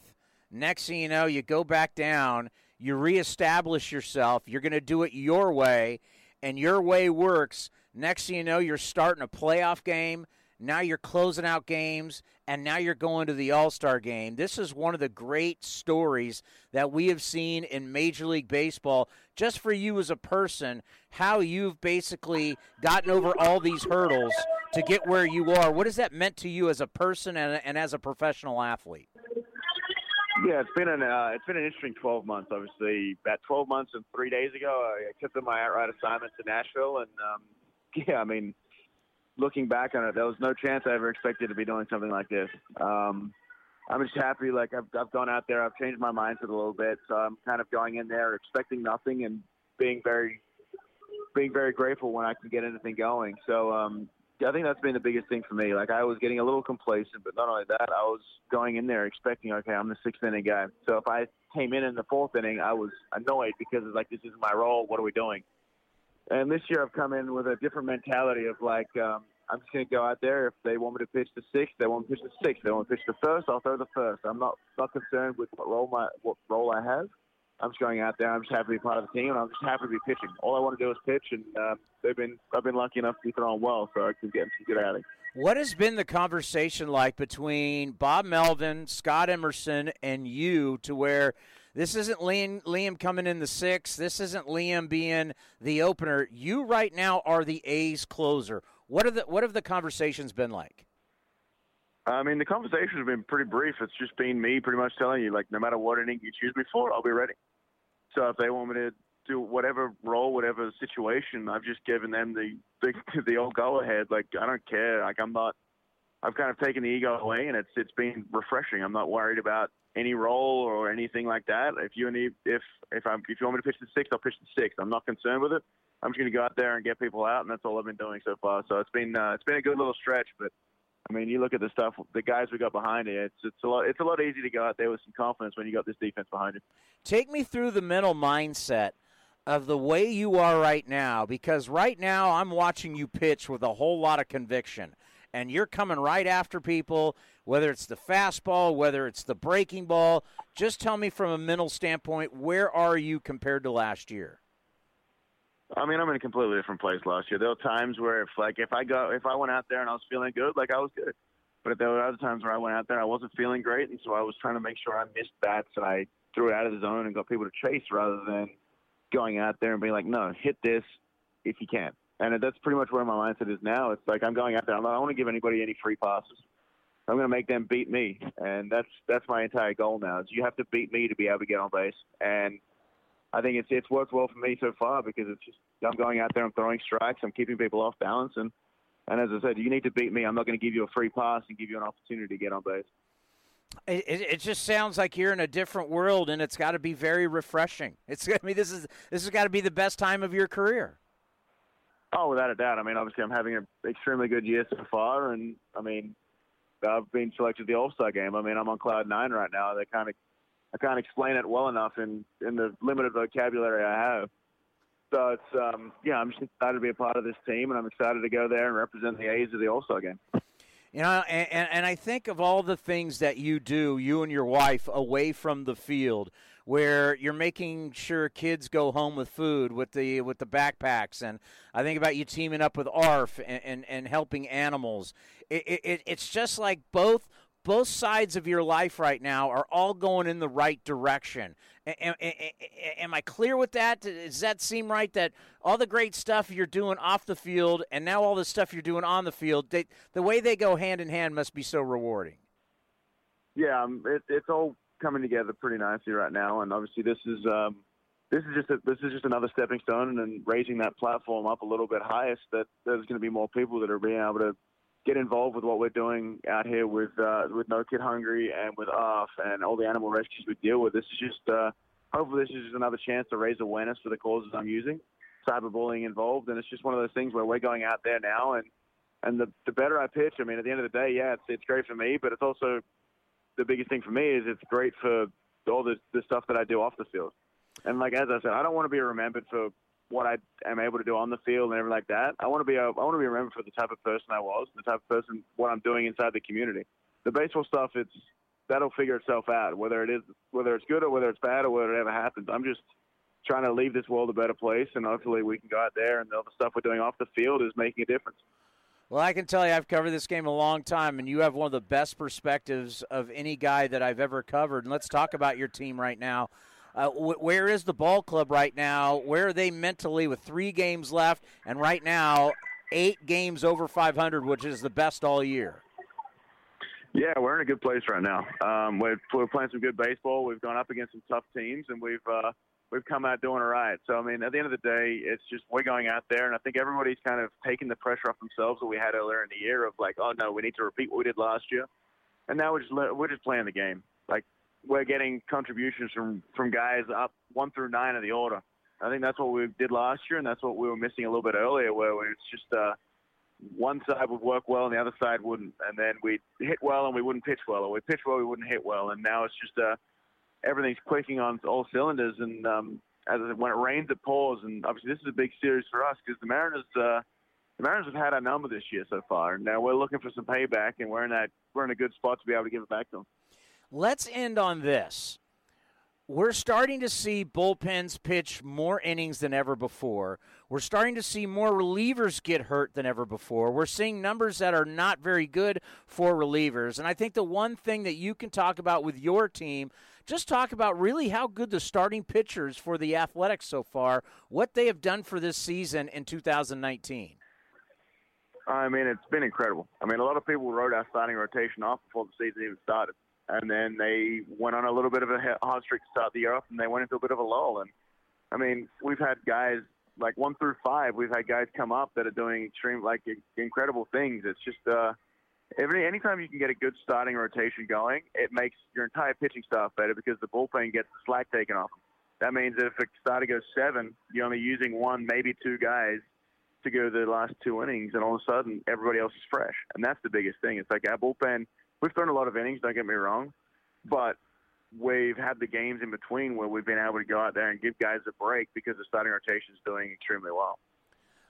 Next thing you know, you go back down. You reestablish yourself. You're going to do it your way, and your way works. Next thing you know, you're starting a playoff game. Now you're closing out games, and now you're going to the All Star game. This is one of the great stories that we have seen in Major League Baseball. Just for you as a person, how you've basically gotten over all these hurdles to get where you are. What has that meant to you as a person and, and as a professional athlete? Yeah, it's been an uh, it's been an interesting 12 months. Obviously, about 12 months and three days ago, I accepted my outright assignment to Nashville, and um, yeah, I mean, looking back on it, there was no chance I ever expected to be doing something like this. Um, I'm just happy. Like I've I've gone out there, I've changed my mindset a little bit, so I'm kind of going in there expecting nothing and being very being very grateful when I can get anything going. So um, I think that's been the biggest thing for me. Like I was getting a little complacent, but not only that, I was going in there expecting, okay, I'm the sixth inning guy. So if I came in in the fourth inning, I was annoyed because it's like this is my role. What are we doing? And this year I've come in with a different mentality of like um, I'm just going to go out there. If they want me to pitch the sixth, they want me to pitch the sixth. They want to pitch the first, I'll throw the first. I'm not not concerned with what role my what role I have. I'm just going out there. I'm just happy to be part of the team, and I'm just happy to be pitching. All I want to do is pitch, and uh, they've been I've been lucky enough to be throwing well, so I can get some good outing. What has been the conversation like between Bob Melvin, Scott Emerson, and you to where this isn't Liam, Liam coming in the sixth, this isn't Liam being the opener. You right now are the A's closer. What are the what have the conversations been like? I mean, the conversation has been pretty brief. It's just been me pretty much telling you, like, no matter what inning you choose me for, I'll be ready. So if they want me to do whatever role, whatever situation, I've just given them the the, the old go ahead. Like, I don't care. Like, I'm not. I've kind of taken the ego away, and it's it's been refreshing. I'm not worried about any role or anything like that. If you need, if if I'm if you want me to pitch the sixth, I'll pitch the sixth. I'm not concerned with it. I'm just going to go out there and get people out, and that's all I've been doing so far. So it's been uh, it's been a good little stretch, but I mean, you look at the stuff, the guys we got behind it. It's it's a lot. It's a lot easier to go out there with some confidence when you got this defense behind you. Take me through the mental mindset of the way you are right now, because right now I'm watching you pitch with a whole lot of conviction, and you're coming right after people. Whether it's the fastball, whether it's the breaking ball, just tell me from a mental standpoint, where are you compared to last year? I mean, I'm in a completely different place last year. There were times where if like if I go if I went out there and I was feeling good, like I was good. But there were other times where I went out there and I wasn't feeling great, and so I was trying to make sure I missed bats and I threw it out of the zone and got people to chase rather than going out there and being like, no, hit this if you can. And that's pretty much where my mindset is now. It's like I'm going out there. I'm not, I don't want to give anybody any free passes. I'm going to make them beat me, and that's that's my entire goal now. Is you have to beat me to be able to get on base, and I think it's it's worked well for me so far because it's just I'm going out there, I'm throwing strikes, I'm keeping people off balance, and and as I said, you need to beat me. I'm not going to give you a free pass and give you an opportunity to get on base. It, it, it just sounds like you're in a different world, and it's got to be very refreshing. It's I mean, this is this has got to be the best time of your career. Oh, without a doubt. I mean, obviously, I'm having an extremely good year so far, and I mean, I've been selected to the All Star game. I mean, I'm on cloud nine right now. They kind of I can't explain it well enough in in the limited vocabulary I have. So it's um, yeah, I'm just excited to be a part of this team, and I'm excited to go there and represent the A's of the All Star game. You know, and, and I think of all the things that you do, you and your wife, away from the field, where you're making sure kids go home with food with the with the backpacks, and I think about you teaming up with ARF and and, and helping animals. It, it, it's just like both both sides of your life right now are all going in the right direction. Am, am, I clear with that? Does that seem right? That all the great stuff you're doing off the field and now all the stuff you're doing on the field, they, the way they go hand in hand must be so rewarding. yeah, um, it, it's all coming together pretty nicely right now, and obviously this is um, this is just a, this is just another stepping stone, and raising that platform up a little bit higher, so that there's going to be more people that are being able to get involved with what we're doing out here with uh, with No Kid Hungry and with ARF and all the animal rescues we deal with. This is just uh, hopefully this is just another chance to raise awareness for the causes I'm using. Cyberbullying involved, and it's just one of those things where we're going out there now, and and the the better I pitch, I mean, at the end of the day, yeah, it's it's great for me, but it's also the biggest thing for me is it's great for all the the stuff that I do off the field. And like as I said, I don't want to be remembered for what I am able to do on the field and everything like that. I want to be a, I want to be remembered for the type of person I was, the type of person what I'm doing inside the community. The baseball stuff, it's that'll figure itself out, whether it is whether it's good or whether it's bad or whether it ever happens. I'm just trying to leave this world a better place, and hopefully we can go out there and all the stuff we're doing off the field is making a difference. Well, I can tell you, I've covered this game a long time, and you have one of the best perspectives of any guy that I've ever covered. And let's talk about your team right now. Uh, where is the ball club right now? Where are they mentally with three games left? And right now, eight games over 500, which is the best all year. Yeah, we're in a good place right now. Um, we're, we're playing some good baseball. We've gone up against some tough teams, and we've uh, we've come out doing all right. So I mean, at the end of the day, it's just we're going out there, and I think everybody's kind of taking the pressure off themselves that we had earlier in the year of like, oh no, we need to repeat what we did last year, and now we're just we're just playing the game. We're getting contributions from from guys up one through nine of the order. I think that's what we did last year, and that's what we were missing a little bit earlier, where it's just uh, one side would work well and the other side wouldn't, and then we'd hit well and we wouldn't pitch well, or we pitch well we wouldn't hit well, and now it's just uh, everything's clicking on all cylinders. And um, as I said, when it rains, it pours, and obviously this is a big series for us because the Mariners. Uh, the Mariners have had our number this year so far. And now we're looking for some payback, and we're in that we're in a good spot to be able to give it back to them. Let's end on this. We're starting to see bullpens pitch more innings than ever before. We're starting to see more relievers get hurt than ever before. We're seeing numbers that are not very good for relievers. And I think the one thing that you can talk about with your team, just talk about really how good the starting pitchers for the Athletics so far, what they have done for this season in 2019. I mean, it's been incredible. I mean, a lot of people wrote our starting rotation off before the season even started and then they went on a little bit of a hot streak to start the year off, and they went into a bit of a lull. And I mean, we've had guys like one through five. We've had guys come up that are doing extreme, like incredible things. It's just uh, every anytime you can get a good starting rotation going, it makes your entire pitching staff better because the bullpen gets the slack taken off. That means that if a starter goes seven, you're only using one, maybe two guys to go the last two innings, and all of a sudden everybody else is fresh. And that's the biggest thing. It's like our bullpen we've thrown a lot of innings. Don't get me wrong, but we've had the games in between where we've been able to go out there and give guys a break because the starting rotation is doing extremely well.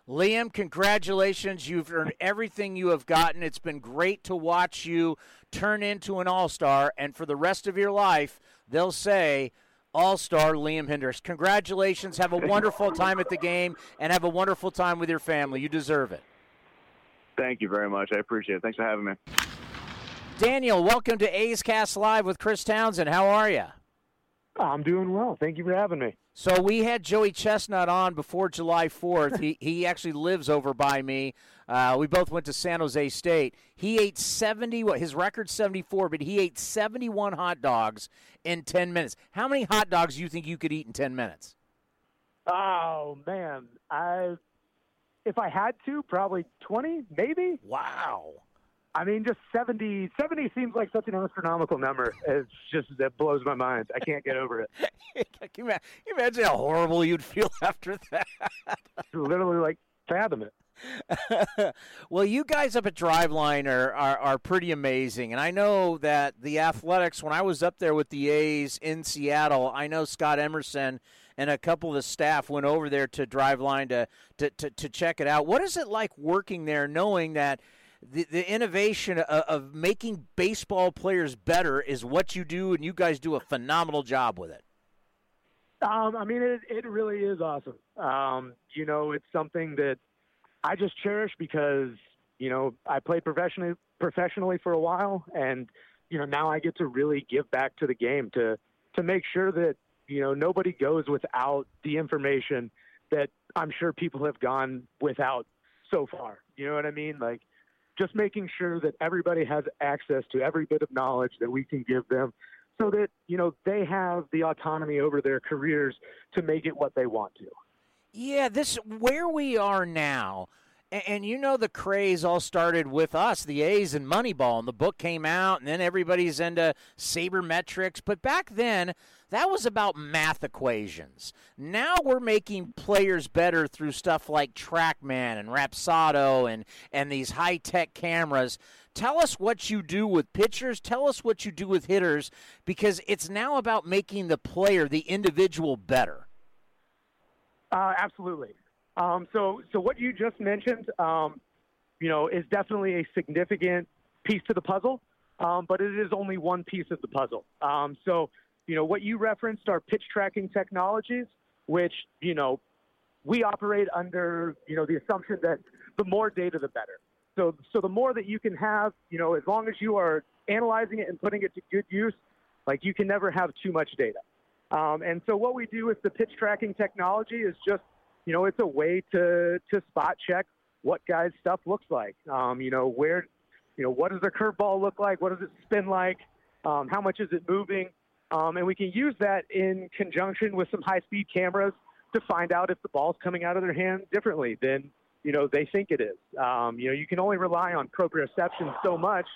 Liam, congratulations. You've earned everything you have gotten. It's been great to watch you turn into an all star. And for the rest of your life, they'll say, All Star Liam Hendriks. Congratulations. Have a wonderful time at the game and have a wonderful time with your family. You deserve it. Thank you very much. I appreciate it. Thanks for having me. Daniel, welcome to A's Cast Live with Chris Townsend. How are you? I'm doing well. Thank you for having me. So we had Joey Chestnut on before July 4th. he he actually lives over by me. Uh, we both went to San Jose State. He ate 70. What his record's 74, but he ate 71 hot dogs in 10 minutes. How many hot dogs do you think you could eat in 10 minutes? Oh man, I if I had to, probably 20, maybe. Wow. I mean, just 70, 70 seems like such an astronomical number. It's just, that blows my mind. I can't get over it. Can you imagine how horrible you'd feel after that? Literally, like, fathom it. well, you guys up at Driveline are, are, are pretty amazing. And I know that the Athletics, when I was up there with the A's in Seattle, I know Scott Emerson and a couple of the staff went over there to Driveline to, to, to, to check it out. What is it like working there knowing that – the, the innovation of, of making baseball players better is what you do, and you guys do a phenomenal job with it. Um, I mean, it, it really is awesome. Um, you know, it's something that I just cherish because, you know, I played professionally professionally for a while and, you know, now I get to really give back to the game to, to make sure that, you know, nobody goes without the information that I'm sure people have gone without so far. You know what I mean? Like, just making sure that everybody has access to every bit of knowledge that we can give them so that, you know, they have the autonomy over their careers to make it what they want to. Yeah, this where we are now. And, and you know the craze all started with us, the A's and Moneyball, and the book came out, and then everybody's into sabermetrics. But back then, that was about math equations. Now we're making players better through stuff like TrackMan and Rapsodo and and these high tech cameras. Tell us what you do with pitchers. Tell us what you do with hitters, because it's now about making the player, the individual, better. Uh, absolutely. Um, so, so what you just mentioned, um, you know, is definitely a significant piece to the puzzle, um, but it is only one piece of the puzzle. Um, so, you know, what you referenced are pitch tracking technologies, which you know we operate under, you know, the assumption that the more data, the better. So, so the more that you can have, you know, as long as you are analyzing it and putting it to good use, like you can never have too much data. Um, and so what we do with the pitch tracking technology is just you know, it's a way to to spot check what guys' stuff looks like. Um, you know, where, you know, what does a curveball look like? What does it spin like? Um, how much is it moving? Um, and we can use that in conjunction with some high-speed cameras to find out if the ball's coming out of their hand differently than you know they think it is. Um, you know, you can only rely on proprioception so much.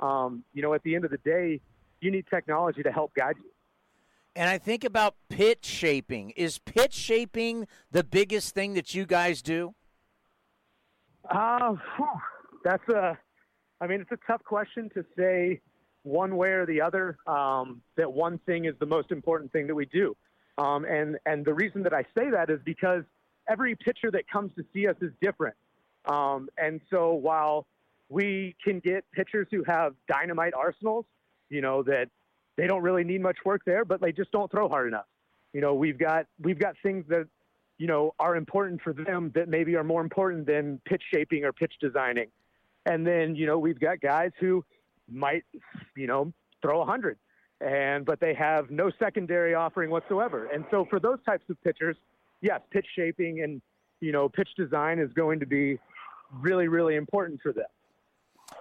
Um, you know, at the end of the day, you need technology to help guide you. And I think about pitch shaping. Is pitch shaping the biggest thing that you guys do? Uh, that's a, I mean, it's a tough question to say one way or the other. Um, that one thing is the most important thing that we do, um, and and the reason that I say that is because every pitcher that comes to see us is different, um, and so while we can get pitchers who have dynamite arsenals, you know that they don't really need much work there, but they just don't throw hard enough. You know, we've got we've got things that you know are important for them that maybe are more important than pitch shaping or pitch designing. And then you know we've got guys who might you know throw a hundred, and but they have no secondary offering whatsoever. And so for those types of pitchers, yes, pitch shaping and you know pitch design is going to be really really important for them.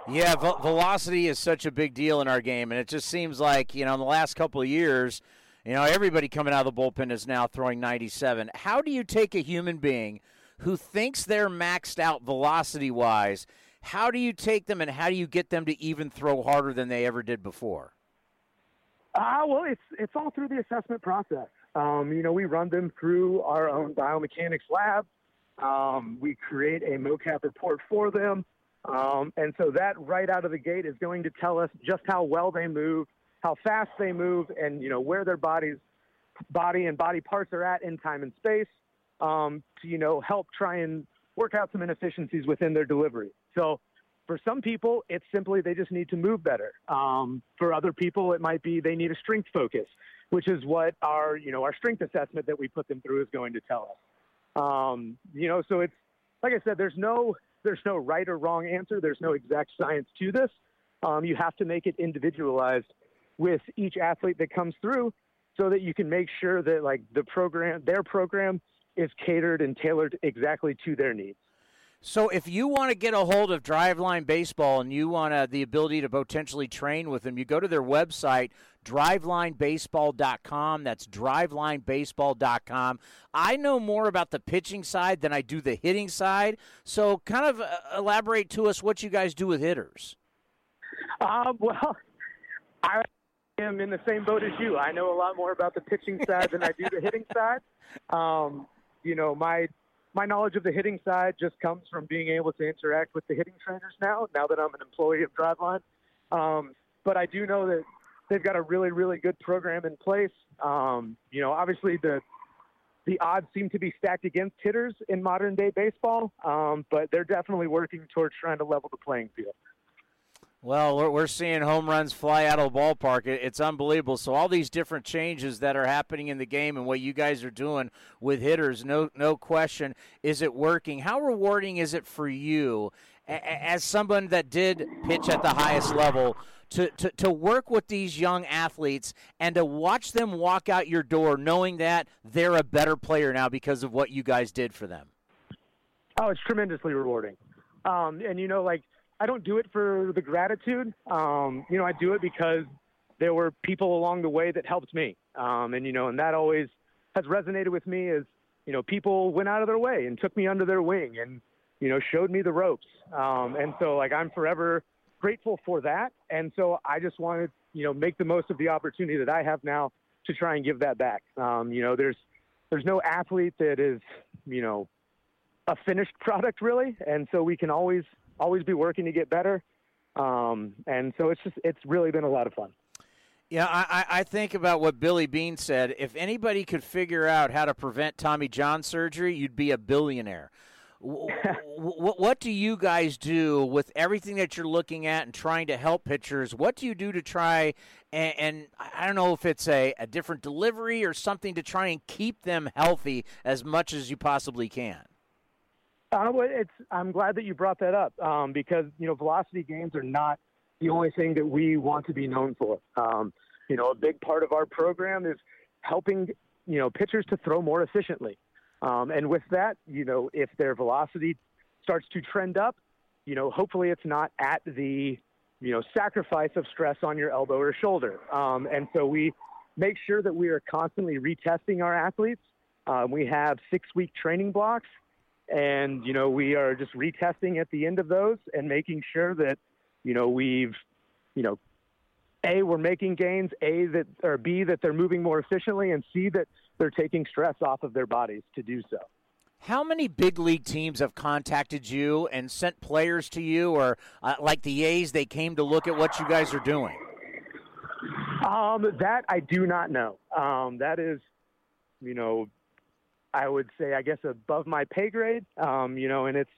Yeah, ve- velocity is such a big deal in our game, and it just seems like you know in the last couple of years, you know everybody coming out of the bullpen is now throwing 97. How do you take a human being who thinks they're maxed out velocity wise? How do you take them, and how do you get them to even throw harder than they ever did before? Uh, well, it's it's all through the assessment process. Um, you know, we run them through our own biomechanics lab. Um, we create a mocap report for them. Um, and so that right out of the gate is going to tell us just how well they move, how fast they move, and you know where their bodies, body and body parts are at in time and space, um, to you know help try and work out some inefficiencies within their delivery. So for some people, it's simply they just need to move better. Um, for other people, it might be they need a strength focus, which is what our you know our strength assessment that we put them through is going to tell us. Um, you know, so it's like I said, there's no there's no right or wrong answer. There's no exact science to this. Um, you have to make it individualized with each athlete that comes through, so that you can make sure that like the program, their program, is catered and tailored exactly to their needs. So, if you want to get a hold of Driveline Baseball and you want uh, the ability to potentially train with them, you go to their website, drivelinebaseball.com. That's drivelinebaseball.com. I know more about the pitching side than I do the hitting side. So, kind of uh, elaborate to us what you guys do with hitters. Uh, well, I am in the same boat as you. I know a lot more about the pitching side than I do the hitting side. Um, you know, my my knowledge of the hitting side just comes from being able to interact with the hitting trainers now. Now that I'm an employee of Driveline, um, but I do know that they've got a really, really good program in place. Um, you know, obviously the the odds seem to be stacked against hitters in modern day baseball, um, but they're definitely working towards trying to level the playing field. Well, we're, we're seeing home runs fly out of the ballpark. It's unbelievable. So all these different changes that are happening in the game and what you guys are doing with hitters, no no question, is it working? How rewarding is it for you as someone that did pitch at the highest level to, to, to work with these young athletes and to watch them walk out your door knowing that they're a better player now because of what you guys did for them? Oh, it's tremendously rewarding. Um, and you know, like I don't do it for the gratitude. Um, you know, I do it because there were people along the way that helped me. Um, and you know, and that always has resonated with me is, you know, people went out of their way and took me under their wing and you know showed me the ropes. Um, and so like I'm forever grateful for that. And so I just wanted you know make the most of the opportunity that I have now to try and give that back. Um, you know, there's there's no athlete that is you know a finished product really, and so we can always always be working to get better. Um, and so it's just it's really been a lot of fun. Yeah, I, I think about what Billy Beane said. If anybody could figure out how to prevent Tommy John surgery, you'd be a billionaire. what, what do you guys do with everything that you're looking at and trying to help pitchers? What do you do to try and, and I don't know if it's a, a different delivery or something to try and keep them healthy as much as you possibly can? Uh, it's, I'm glad that you brought that up um, because you know velocity gains are not the only thing that we want to be known for. Um, you know, a big part of our program is helping you know pitchers to throw more efficiently. Um, and with that, you know, if their velocity starts to trend up, you know, hopefully it's not at the you know sacrifice of stress on your elbow or shoulder. Um, and so we make sure that we are constantly retesting our athletes. Um, we have six week training blocks and you know we are just retesting at the end of those and making sure that you know we've you know a we're making gains a that or b that they're moving more efficiently and c that they're taking stress off of their bodies to do so. How many big league teams have contacted you and sent players to you or uh, like the a's they came to look at what you guys are doing? Um, that i do not know. Um, that is you know I would say, I guess, above my pay grade. Um, you know, and it's,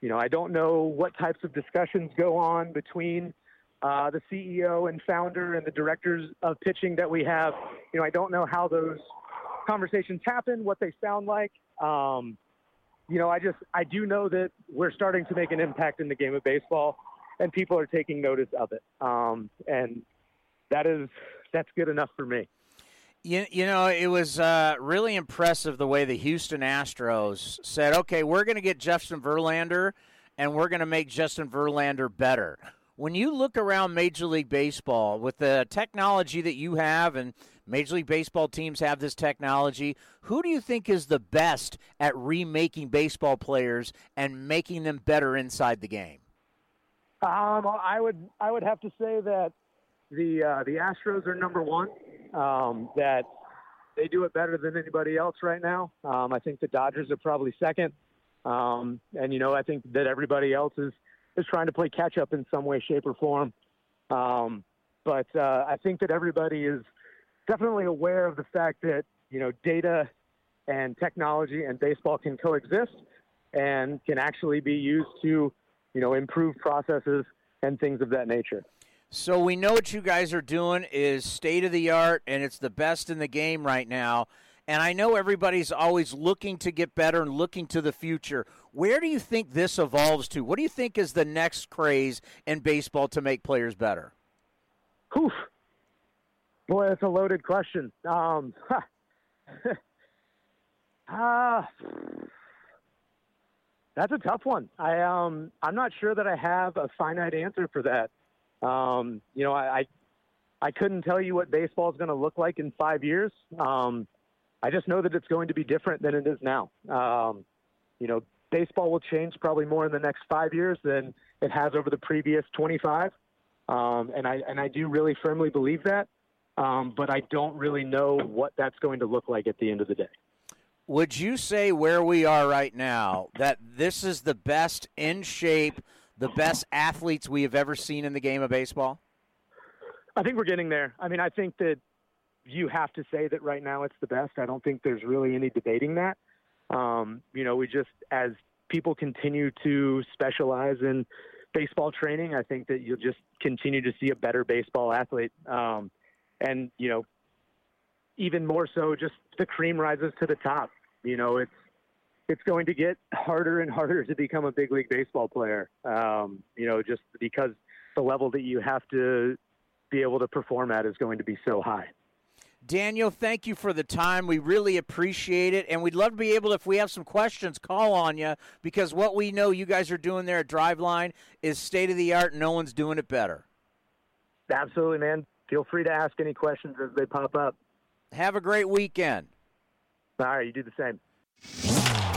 you know, I don't know what types of discussions go on between uh, the CEO and founder and the directors of pitching that we have. You know, I don't know how those conversations happen, what they sound like. Um, you know, I just, I do know that we're starting to make an impact in the game of baseball and people are taking notice of it. Um, and that is, that's good enough for me. You, you know, it was uh, really impressive the way the Houston Astros said, okay, we're going to get Justin Verlander and we're going to make Justin Verlander better. When you look around Major League Baseball with the technology that you have, and Major League Baseball teams have this technology, who do you think is the best at remaking baseball players and making them better inside the game? Um, I would I would have to say that the uh, the Astros are number one um, that they do it better than anybody else right now. Um, I think the Dodgers are probably second. Um, and, you know, I think that everybody else is, is trying to play catch up in some way, shape, or form. Um, but uh, I think that everybody is definitely aware of the fact that, you know, data and technology and baseball can coexist and can actually be used to, you know, improve processes and things of that nature. So we know what you guys are doing is state of the art, and it's the best in the game right now. And I know everybody's always looking to get better and looking to the future. Where do you think this evolves to? What do you think is the next craze in baseball to make players better? Oof. Boy, that's a loaded question. Um, uh, that's a tough one. I um, I'm not sure that I have a finite answer for that. Um, you know, I, I, I couldn't tell you what baseball is going to look like in five years. Um, I just know that it's going to be different than it is now. Um, you know, baseball will change probably more in the next five years than it has over the previous 25. Um, and I and I do really firmly believe that. Um, but I don't really know what that's going to look like at the end of the day. Would you say where we are right now that this is the best in shape the best athletes we have ever seen in the game of baseball? I think we're getting there. I mean, I think that you have to say that right now it's the best. I don't think there's really any debating that. Um, you know, we just, as people continue to specialize in baseball training, I think that you'll just continue to see a better baseball athlete. Um, and, you know, even more so, just the cream rises to the top. You know, it's, it's going to get harder and harder to become a big league baseball player. Um, you know, just because the level that you have to be able to perform at is going to be so high. Daniel, thank you for the time. We really appreciate it. And we'd love to be able to, if we have some questions, call on you because what we know you guys are doing there at Driveline is state of the art. No one's doing it better. Absolutely, man. Feel free to ask any questions as they pop up. Have a great weekend. All right, you do the same.